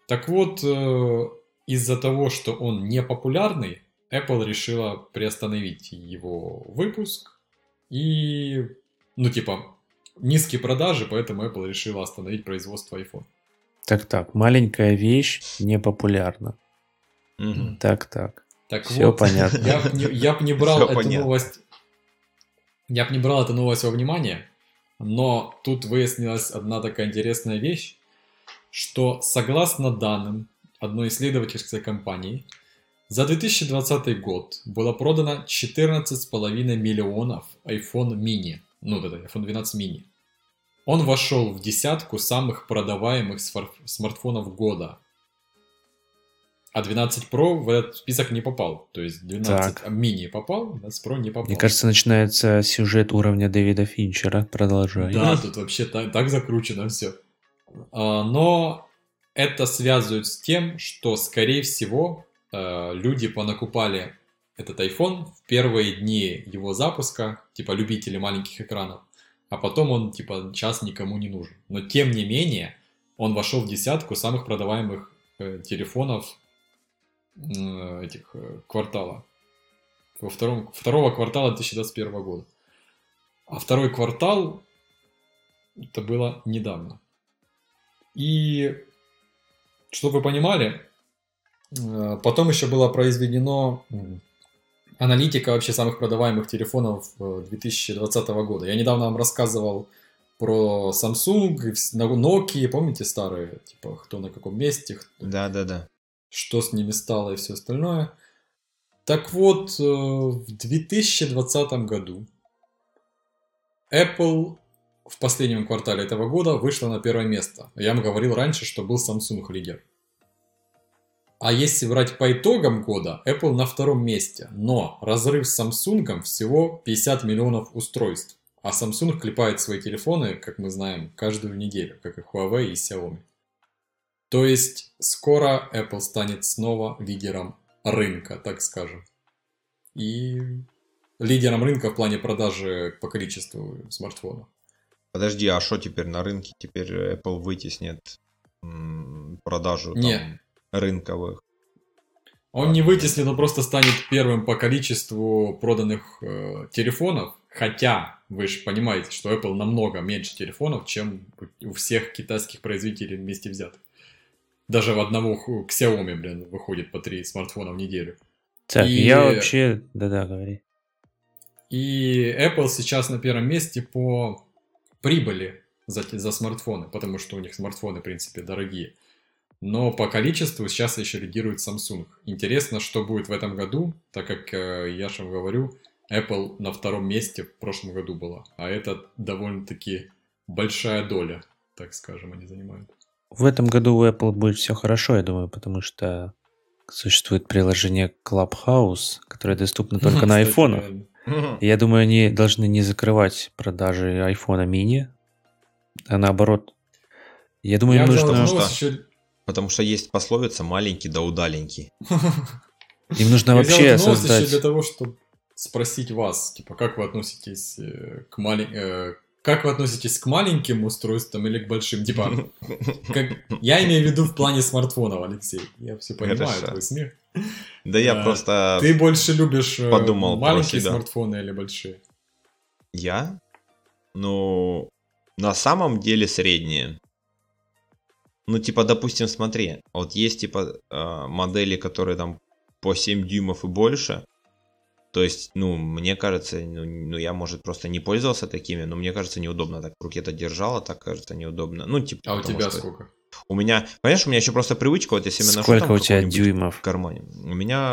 Так вот, э, из-за того, что он не популярный, Apple решила приостановить его выпуск и ну, типа, низкие продажи, поэтому Apple решила остановить производство iPhone. Так, так, маленькая вещь не популярна. Угу. Так, так. Все вот, понятно. Я бы не, я б не брал Все эту понятно. новость. Я бы не брал эту новость во внимание, но тут выяснилась одна такая интересная вещь, что согласно данным одной исследовательской компании, за 2020 год было продано 14,5 миллионов iPhone mini ну да, iPhone 12 mini. Он вошел в десятку самых продаваемых смартфонов года. А 12 Pro в этот список не попал. То есть 12 так. мини попал, 12 Pro не попал. Мне кажется, начинается сюжет уровня Дэвида Финчера. Продолжай. Да, тут вообще так, так закручено все. А, но это связывают с тем, что, скорее всего, э, люди понакупали этот iPhone в первые дни его запуска, типа любители маленьких экранов, а потом он типа час никому не нужен. Но тем не менее, он вошел в десятку самых продаваемых э, телефонов э, этих э, квартала. Во втором, второго квартала 2021 года. А второй квартал это было недавно. И чтобы вы понимали, э, потом еще было произведено аналитика вообще самых продаваемых телефонов 2020 года. Я недавно вам рассказывал про Samsung, Nokia, помните старые, типа, кто на каком месте, да, да, да. что с ними стало и все остальное. Так вот, э, в 2020 году Apple в последнем квартале этого года вышла на первое место. Я вам говорил раньше, что был Samsung лидер. А если брать по итогам года, Apple на втором месте. Но разрыв с Samsung всего 50 миллионов устройств. А Samsung клепает свои телефоны, как мы знаем, каждую неделю, как и Huawei и Xiaomi. То есть скоро Apple станет снова лидером рынка, так скажем. И лидером рынка в плане продажи по количеству смартфонов. Подожди, а что теперь на рынке? Теперь Apple вытеснит продажу там, рынковых? Он не вытеснит, он просто станет первым по количеству проданных э, телефонов. Хотя, вы же понимаете, что Apple намного меньше телефонов, чем у всех китайских производителей вместе взятых. Даже в одного к Xiaomi, блин, выходит по три смартфона в неделю. Так, и... я вообще... Да-да, говори. И Apple сейчас на первом месте по прибыли за, за смартфоны, потому что у них смартфоны, в принципе, дорогие. Но по количеству сейчас еще лидирует Samsung. Интересно, что будет в этом году, так как, э, я же вам говорю, Apple на втором месте в прошлом году была. А это довольно-таки большая доля, так скажем, они занимают. В этом году у Apple будет все хорошо, я думаю, потому что существует приложение Clubhouse, которое доступно только на айфонах. Я думаю, они должны не закрывать продажи iPhone mini, а наоборот. Я думаю, я им нужно... Что, потому что есть пословица «маленький да удаленький». Им нужно вообще создать... для того, чтобы спросить вас, типа, как вы относитесь э, к малень... Э, как вы относитесь к маленьким устройствам или к большим? Типа, как... я имею в виду в плане смартфонов, Алексей. Я все понимаю, Хорошо. твой смех. Да я а, просто... Ты больше любишь подумал маленькие смартфоны или большие? Я? Ну, на самом деле средние. Ну, типа, допустим, смотри, вот есть, типа, модели, которые там по 7 дюймов и больше, то есть, ну, мне кажется, ну, ну, я, может, просто не пользовался такими, но мне кажется, неудобно так в руке это держало, так кажется неудобно. Ну, типа, а у тебя что... сколько? У меня, понимаешь, у меня еще просто привычка, вот если именно Сколько у тебя дюймов? В кармане. У меня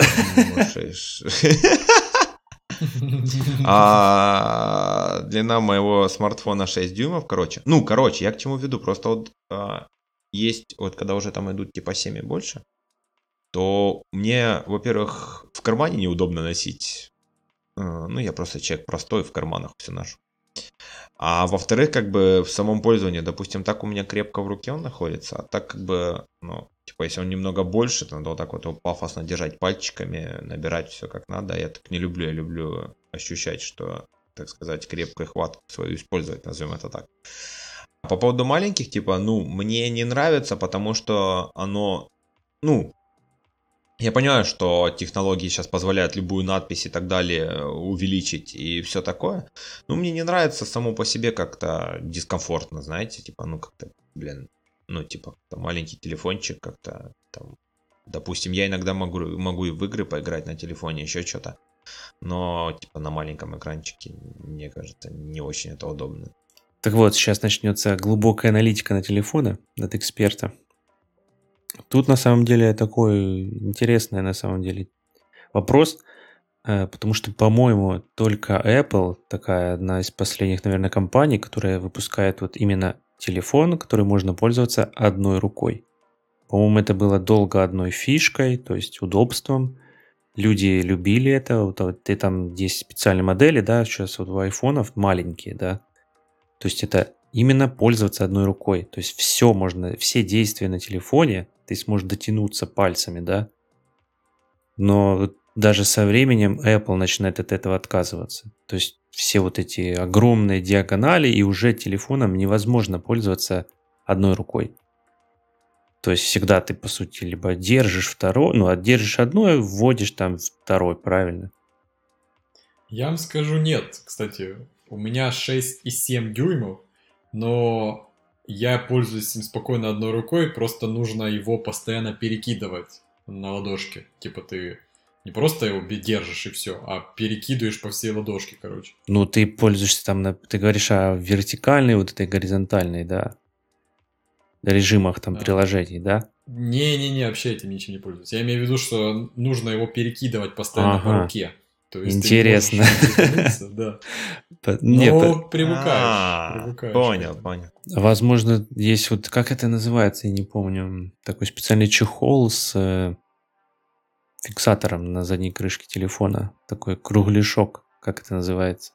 а, длина моего смартфона 6 дюймов, короче. Ну, короче, я к чему веду, просто вот а, есть, вот когда уже там идут типа 7 и больше, то мне, во-первых, в кармане неудобно носить Э, ну, я просто человек простой, в карманах все ношу. А во-вторых, как бы в самом пользовании, допустим, так у меня крепко в руке он находится, а так как бы, ну, типа, если он немного больше, то надо вот так вот его пафосно держать пальчиками, набирать все как надо. Я так не люблю, я люблю ощущать, что, так сказать, крепкую хватку свою использовать, назовем это так. По поводу маленьких, типа, ну, мне не нравится, потому что оно, ну, я понимаю, что технологии сейчас позволяют любую надпись и так далее э, увеличить и все такое. Но мне не нравится само по себе как-то дискомфортно, знаете, типа, ну как-то, блин, ну типа маленький телефончик как-то там, допустим, я иногда могу, могу и в игры поиграть на телефоне, еще что-то. Но типа на маленьком экранчике, мне кажется, не очень это удобно. Так вот, сейчас начнется глубокая аналитика на телефоны от эксперта. Тут на самом деле такой интересный на самом деле вопрос, э, потому что, по-моему, только Apple, такая одна из последних, наверное, компаний, которая выпускает вот именно телефон, который можно пользоваться одной рукой. По-моему, это было долго одной фишкой, то есть удобством. Люди любили это. Вот, вот и там есть специальные модели, да, сейчас вот у айфонов маленькие, да. То есть это именно пользоваться одной рукой. То есть все можно, все действия на телефоне ты сможешь дотянуться пальцами, да. Но даже со временем Apple начинает от этого отказываться. То есть все вот эти огромные диагонали, и уже телефоном невозможно пользоваться одной рукой. То есть всегда ты, по сути, либо держишь второй, ну, а держишь одной, вводишь там второй, правильно? Я вам скажу нет. Кстати, у меня 6,7 дюймов, но я пользуюсь им спокойно одной рукой, просто нужно его постоянно перекидывать на ладошке. Типа ты Не просто его держишь и все, а перекидываешь по всей ладошке, короче. Ну, ты пользуешься там, ты говоришь о вертикальной, вот этой горизонтальной, да, режимах там да. приложений, да? Не-не-не, вообще этим ничем не пользуюсь. Я имею в виду, что нужно его перекидывать постоянно ага. по руке. То есть Интересно. да. Нет, Но привыкаешь, а, привыкаешь. Понял, понял. Возможно, есть вот, как это называется, я не помню, такой специальный чехол с э, фиксатором на задней крышке телефона. Такой кругляшок, как это называется.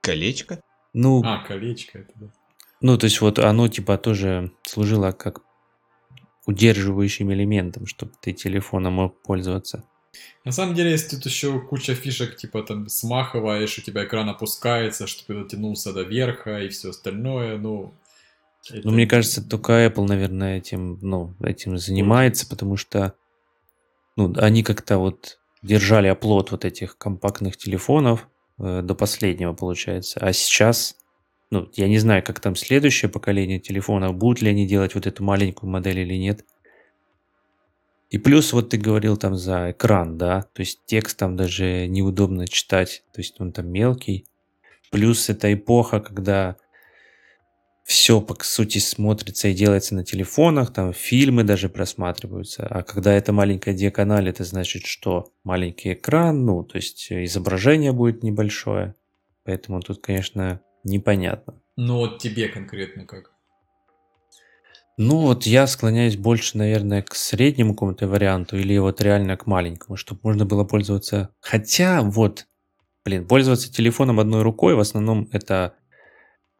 Колечко? Ну, а, колечко это, да. Ну, то есть вот оно типа тоже служило как удерживающим элементом, чтобы ты телефоном мог пользоваться. На самом деле, есть тут еще куча фишек, типа там смахиваешь, у тебя экран опускается, чтобы ты дотянулся до верха и все остальное, ну... Это... Ну, мне кажется, только Apple, наверное, этим, ну, этим занимается, потому что, ну, они как-то вот держали оплот вот этих компактных телефонов э, до последнего, получается. А сейчас, ну, я не знаю, как там следующее поколение телефонов, будут ли они делать вот эту маленькую модель или нет. И плюс вот ты говорил там за экран, да, то есть текст там даже неудобно читать, то есть он там мелкий. Плюс это эпоха, когда все по сути смотрится и делается на телефонах, там фильмы даже просматриваются. А когда это маленькая диагональ, это значит, что маленький экран, ну, то есть изображение будет небольшое. Поэтому тут, конечно, непонятно. Ну вот тебе конкретно как? Ну, вот я склоняюсь больше, наверное, к среднему какому-то варианту или вот реально к маленькому, чтобы можно было пользоваться. Хотя вот, блин, пользоваться телефоном одной рукой в основном это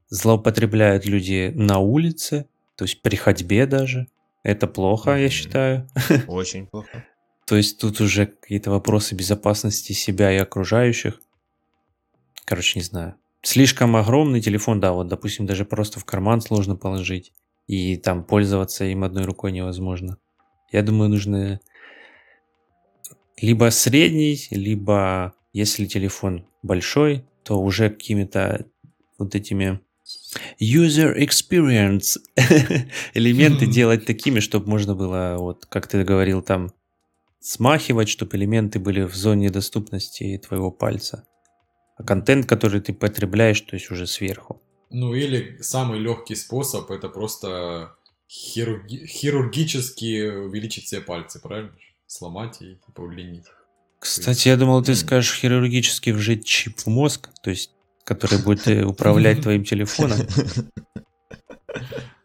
злоупотребляют люди на улице, то есть при ходьбе даже. Это плохо, я считаю. Очень плохо. То есть тут уже какие-то вопросы безопасности себя и окружающих. Короче, не знаю. Слишком огромный телефон, да, вот, допустим, даже просто в карман сложно положить и там пользоваться им одной рукой невозможно. Я думаю, нужно либо средний, либо если телефон большой, то уже какими-то вот этими user experience элементы делать такими, чтобы можно было, вот как ты говорил, там смахивать, чтобы элементы были в зоне доступности твоего пальца. А контент, который ты потребляешь, то есть уже сверху. Ну или самый легкий способ это просто хирурги- хирургически увеличить себе пальцы, правильно? Сломать и типа удлинить. Кстати, я думал, ты скажешь хирургически вжить чип в мозг, то есть, который будет э, управлять твоим телефоном.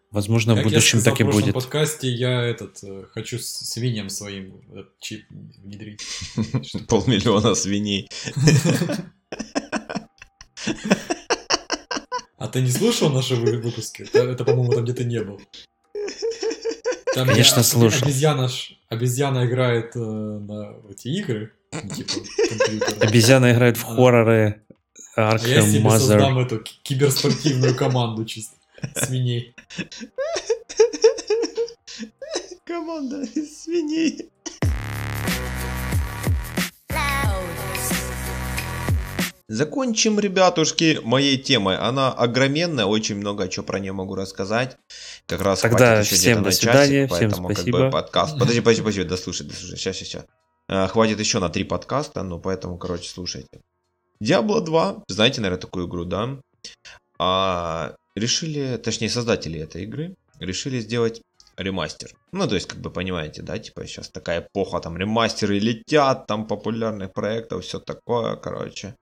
Возможно, в будущем так и будет. В подкасте я этот э, хочу свиньям своим этот чип внедрить. Полмиллиона свиней. А ты не слушал наши выпуски? Это, это по-моему, там где-то не был. Там Конечно, слушал. Обезьяна, обезьяна играет э, на эти игры. Ну, типа, обезьяна играет в а. хорроры Arkham а я себе Mother. создам эту киберспортивную команду чисто. Свиней. Команда свиней. Закончим, ребятушки, моей темой. Она огроменная, очень много чего про нее могу рассказать. Как раз Тогда хватит еще всем до свидания, часик, всем спасибо. Как бы, подкаст. Подожди, подожди, подожди, дослушай, дослушай. Сейчас, сейчас, сейчас. А, хватит еще на три подкаста, ну поэтому, короче, слушайте. Diablo 2, знаете, наверное, такую игру, да? А, решили, точнее, создатели этой игры решили сделать ремастер. Ну, то есть, как бы понимаете, да, типа сейчас такая эпоха, там ремастеры летят, там популярных проектов, все такое, короче.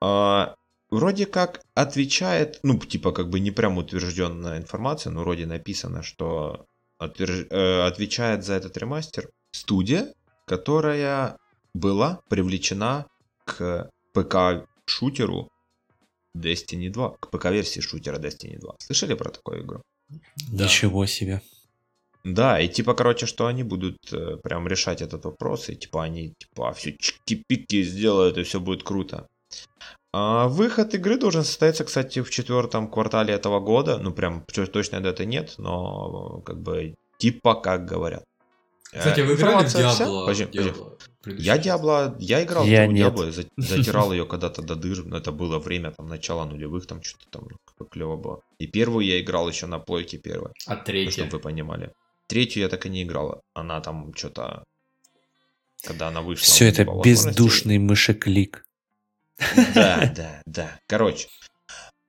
А, вроде как отвечает, ну, типа, как бы не прям утвержденная информация, но вроде написано, что отверж... э, отвечает за этот ремастер студия, которая была привлечена к ПК-шутеру Destiny 2, к ПК-версии шутера Destiny 2. Слышали про такую игру? Да. Ничего себе. Да, и типа, короче, что они будут э, прям решать этот вопрос, и типа они типа все чики-пики сделают, и все будет круто. А выход игры должен состояться, кстати, в четвертом квартале этого года. Ну, прям точной даты нет, но как бы типа как говорят. Кстати, вы играли в? Подожди, Diablo я Диабло, я играл я в Диабло, затирал ее когда-то до дыр, но это было время там начала нулевых, там что-то там ну, клево было. И первую я играл еще на плойке первой. А третью? Чтобы вы понимали. Третью я так и не играл, она там что-то когда она вышла. Все это бездушный мышеклик. Да, да, да. Короче,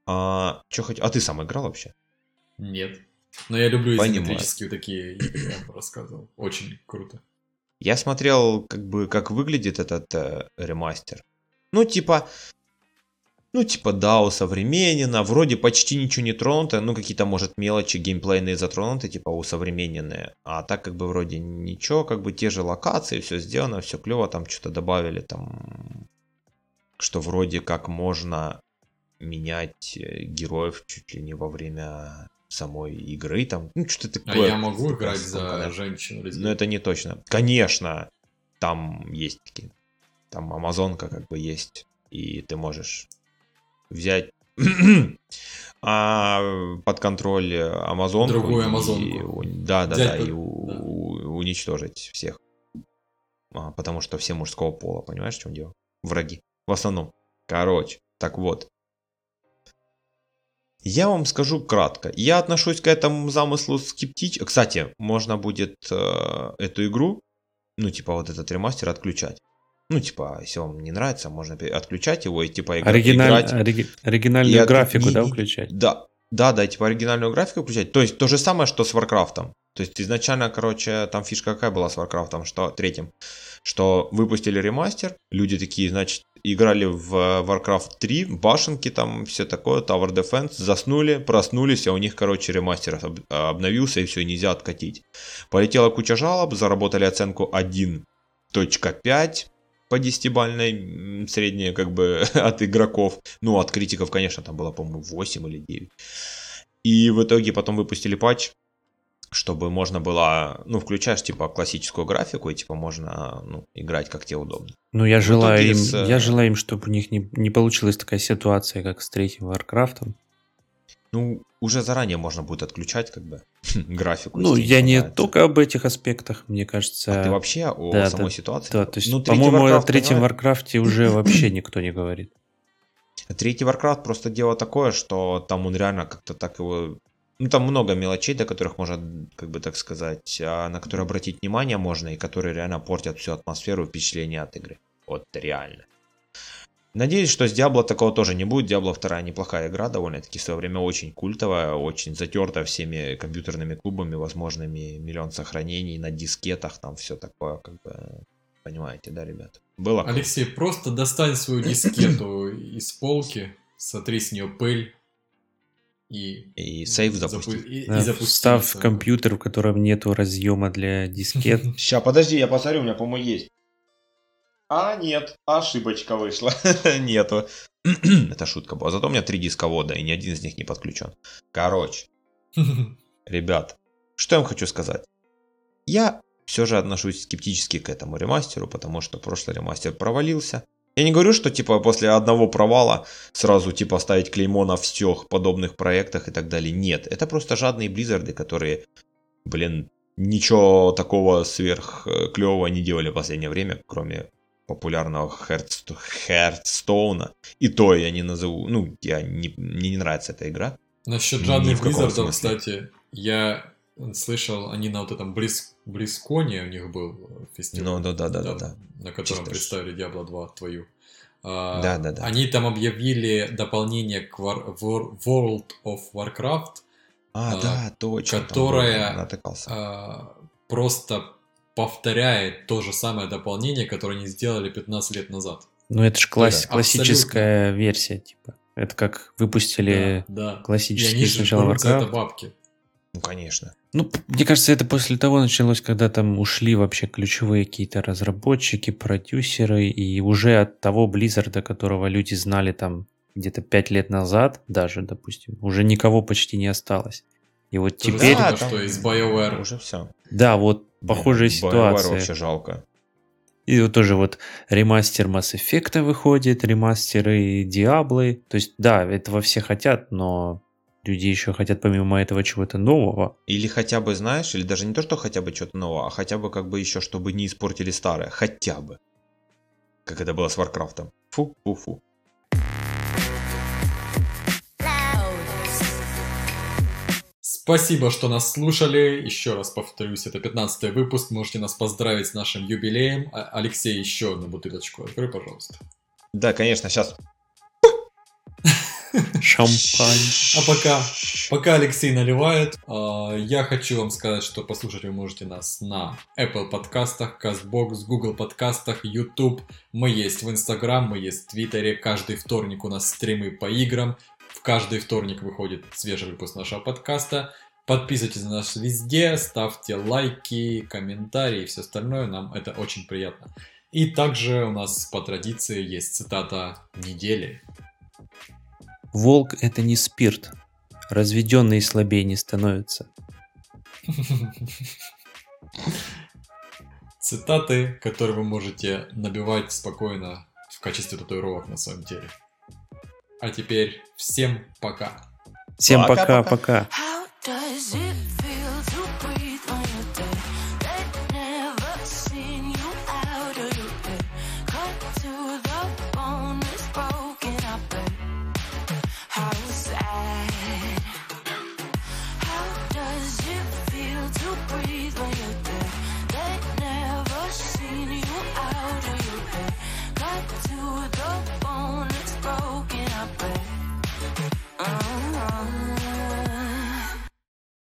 а, что хоть... а ты сам играл вообще? Нет. Но я люблю изометрические такие игры, я бы рассказывал. Очень круто. Я смотрел, как бы, как выглядит этот э, ремастер. Ну, типа, ну, типа, да, усовременено, вроде почти ничего не тронуто, ну, какие-то, может, мелочи геймплейные затронуты, типа, усовремененные, а так, как бы, вроде ничего, как бы, те же локации, все сделано, все клево, там что-то добавили, там, что вроде как можно менять э, героев чуть ли не во время самой игры, там, ну, что-то а такое. А я могу играть за женщину? Ну, это не точно. Конечно, там есть такие, там Амазонка, как бы, есть, и ты можешь взять а, под контроль Амазонку. Другую Амазонку. И, да, да, да, и у, да. уничтожить всех. А, потому что все мужского пола, понимаешь, в чем дело? Враги. В основном. Короче, так вот. Я вам скажу кратко. Я отношусь к этому замыслу скептично. Кстати, можно будет э, эту игру, ну, типа вот этот ремастер отключать. Ну, типа, если вам не нравится, можно отключать его и типа игра, Оригиналь... играть. Ори... Оригинальную и графику, от... да, включать? Да, да, да, типа оригинальную графику включать. То есть то же самое, что с Warcraft. То есть изначально, короче, там фишка какая была с Warcraft, что третьим, что выпустили ремастер, люди такие, значит, играли в Warcraft 3, башенки там, все такое, Tower Defense, заснули, проснулись, а у них, короче, ремастер обновился и все, нельзя откатить. Полетела куча жалоб, заработали оценку 1.5, по десятибальной средняя как бы от игроков. Ну, от критиков, конечно, там было, по-моему, 8 или 9. И в итоге потом выпустили патч, чтобы можно было, ну, включаешь, типа, классическую графику, и, типа, можно, ну, играть как тебе удобно. Ну, я желаю им, с... я желаю им, чтобы у них не, не получилась такая ситуация, как с третьим Варкрафтом. Ну, уже заранее можно будет отключать, как бы, графику. Ну, я не только об этих аспектах, мне кажется. А ты вообще о да, самой да, ситуации? Да, то есть, ну, по-моему, о третьем Варкрафте уже вообще никто не говорит. Третий Warcraft просто дело такое, что там он реально как-то так его... Ну, там много мелочей, до которых можно, как бы так сказать, а на которые обратить внимание можно, и которые реально портят всю атмосферу и впечатление от игры. Вот реально. Надеюсь, что с Diablo такого тоже не будет. Diablo 2 неплохая игра, довольно-таки в свое время очень культовая, очень затертая всеми компьютерными клубами, возможными миллион сохранений на дискетах, там все такое, как бы, понимаете, да, ребят? Было. Алексей, просто достань свою дискету из полки, сотри с нее пыль, и, и сейв запусти. Запу... И, да, и запусти Встав в компьютер, в котором нету разъема для дискет. Сейчас, подожди, я посмотрю, у меня, по-моему, есть. А, нет, ошибочка вышла. Нету. Это шутка была. Зато у меня три дисковода, и ни один из них не подключен. Короче, ребят, что я вам хочу сказать. Я все же отношусь скептически к этому ремастеру, потому что прошлый ремастер провалился. Я не говорю, что типа после одного провала сразу типа ставить клеймо на всех подобных проектах и так далее. Нет, это просто жадные близзарды, которые, блин, ничего такого сверх э, клевого не делали в последнее время, кроме популярного Хердстоуна. И то я не назову, ну, я не, мне не нравится эта игра. Насчет жадных Blizzard, кстати, я слышал, они на вот этом Близ, Близконе у них был фестиваль. Ну, да, да, да, да, да. На котором Чисто представили Diablo 2 твою. Да, да, да. Они там объявили дополнение к War, World of Warcraft. А, а да, точно. Которая а, просто повторяет то же самое дополнение, которое они сделали 15 лет назад. Ну, это же класс... да, классическая абсолютно. версия, типа. Это как выпустили да, да. классический сначала Warcraft. это бабки. Ну, конечно. Ну, мне кажется, это после того началось, когда там ушли вообще ключевые какие-то разработчики, продюсеры, и уже от того Blizzard, которого люди знали там где-то пять лет назад, даже, допустим, уже никого почти не осталось. И вот То теперь... Да, что из BioWare. Уже все. Да, вот похожая Блин, ситуация. вообще жалко. И вот тоже вот ремастер Mass Effect выходит, ремастеры Диаблы. То есть, да, этого все хотят, но люди еще хотят помимо этого чего-то нового. Или хотя бы, знаешь, или даже не то, что хотя бы что-то нового, а хотя бы как бы еще, чтобы не испортили старое. Хотя бы. Как это было с Варкрафтом. Фу-фу-фу. Спасибо, что нас слушали. Еще раз повторюсь, это 15 выпуск. Можете нас поздравить с нашим юбилеем. А, Алексей, еще одну бутылочку открой, пожалуйста. Да, конечно, сейчас. Шампань. А пока, пока Алексей наливает, а, я хочу вам сказать, что послушать вы можете нас на Apple подкастах, CastBox, Google подкастах, YouTube. Мы есть в Instagram, мы есть в Твиттере. Каждый вторник у нас стримы по играм. В каждый вторник выходит свежий выпуск нашего подкаста. Подписывайтесь на нас везде, ставьте лайки, комментарии и все остальное. Нам это очень приятно. И также у нас по традиции есть цитата недели. Волк – это не спирт. Разведенный слабее не становится. Цитаты, которые вы можете набивать спокойно в качестве татуировок на своем теле. А теперь всем пока. Всем пока-пока.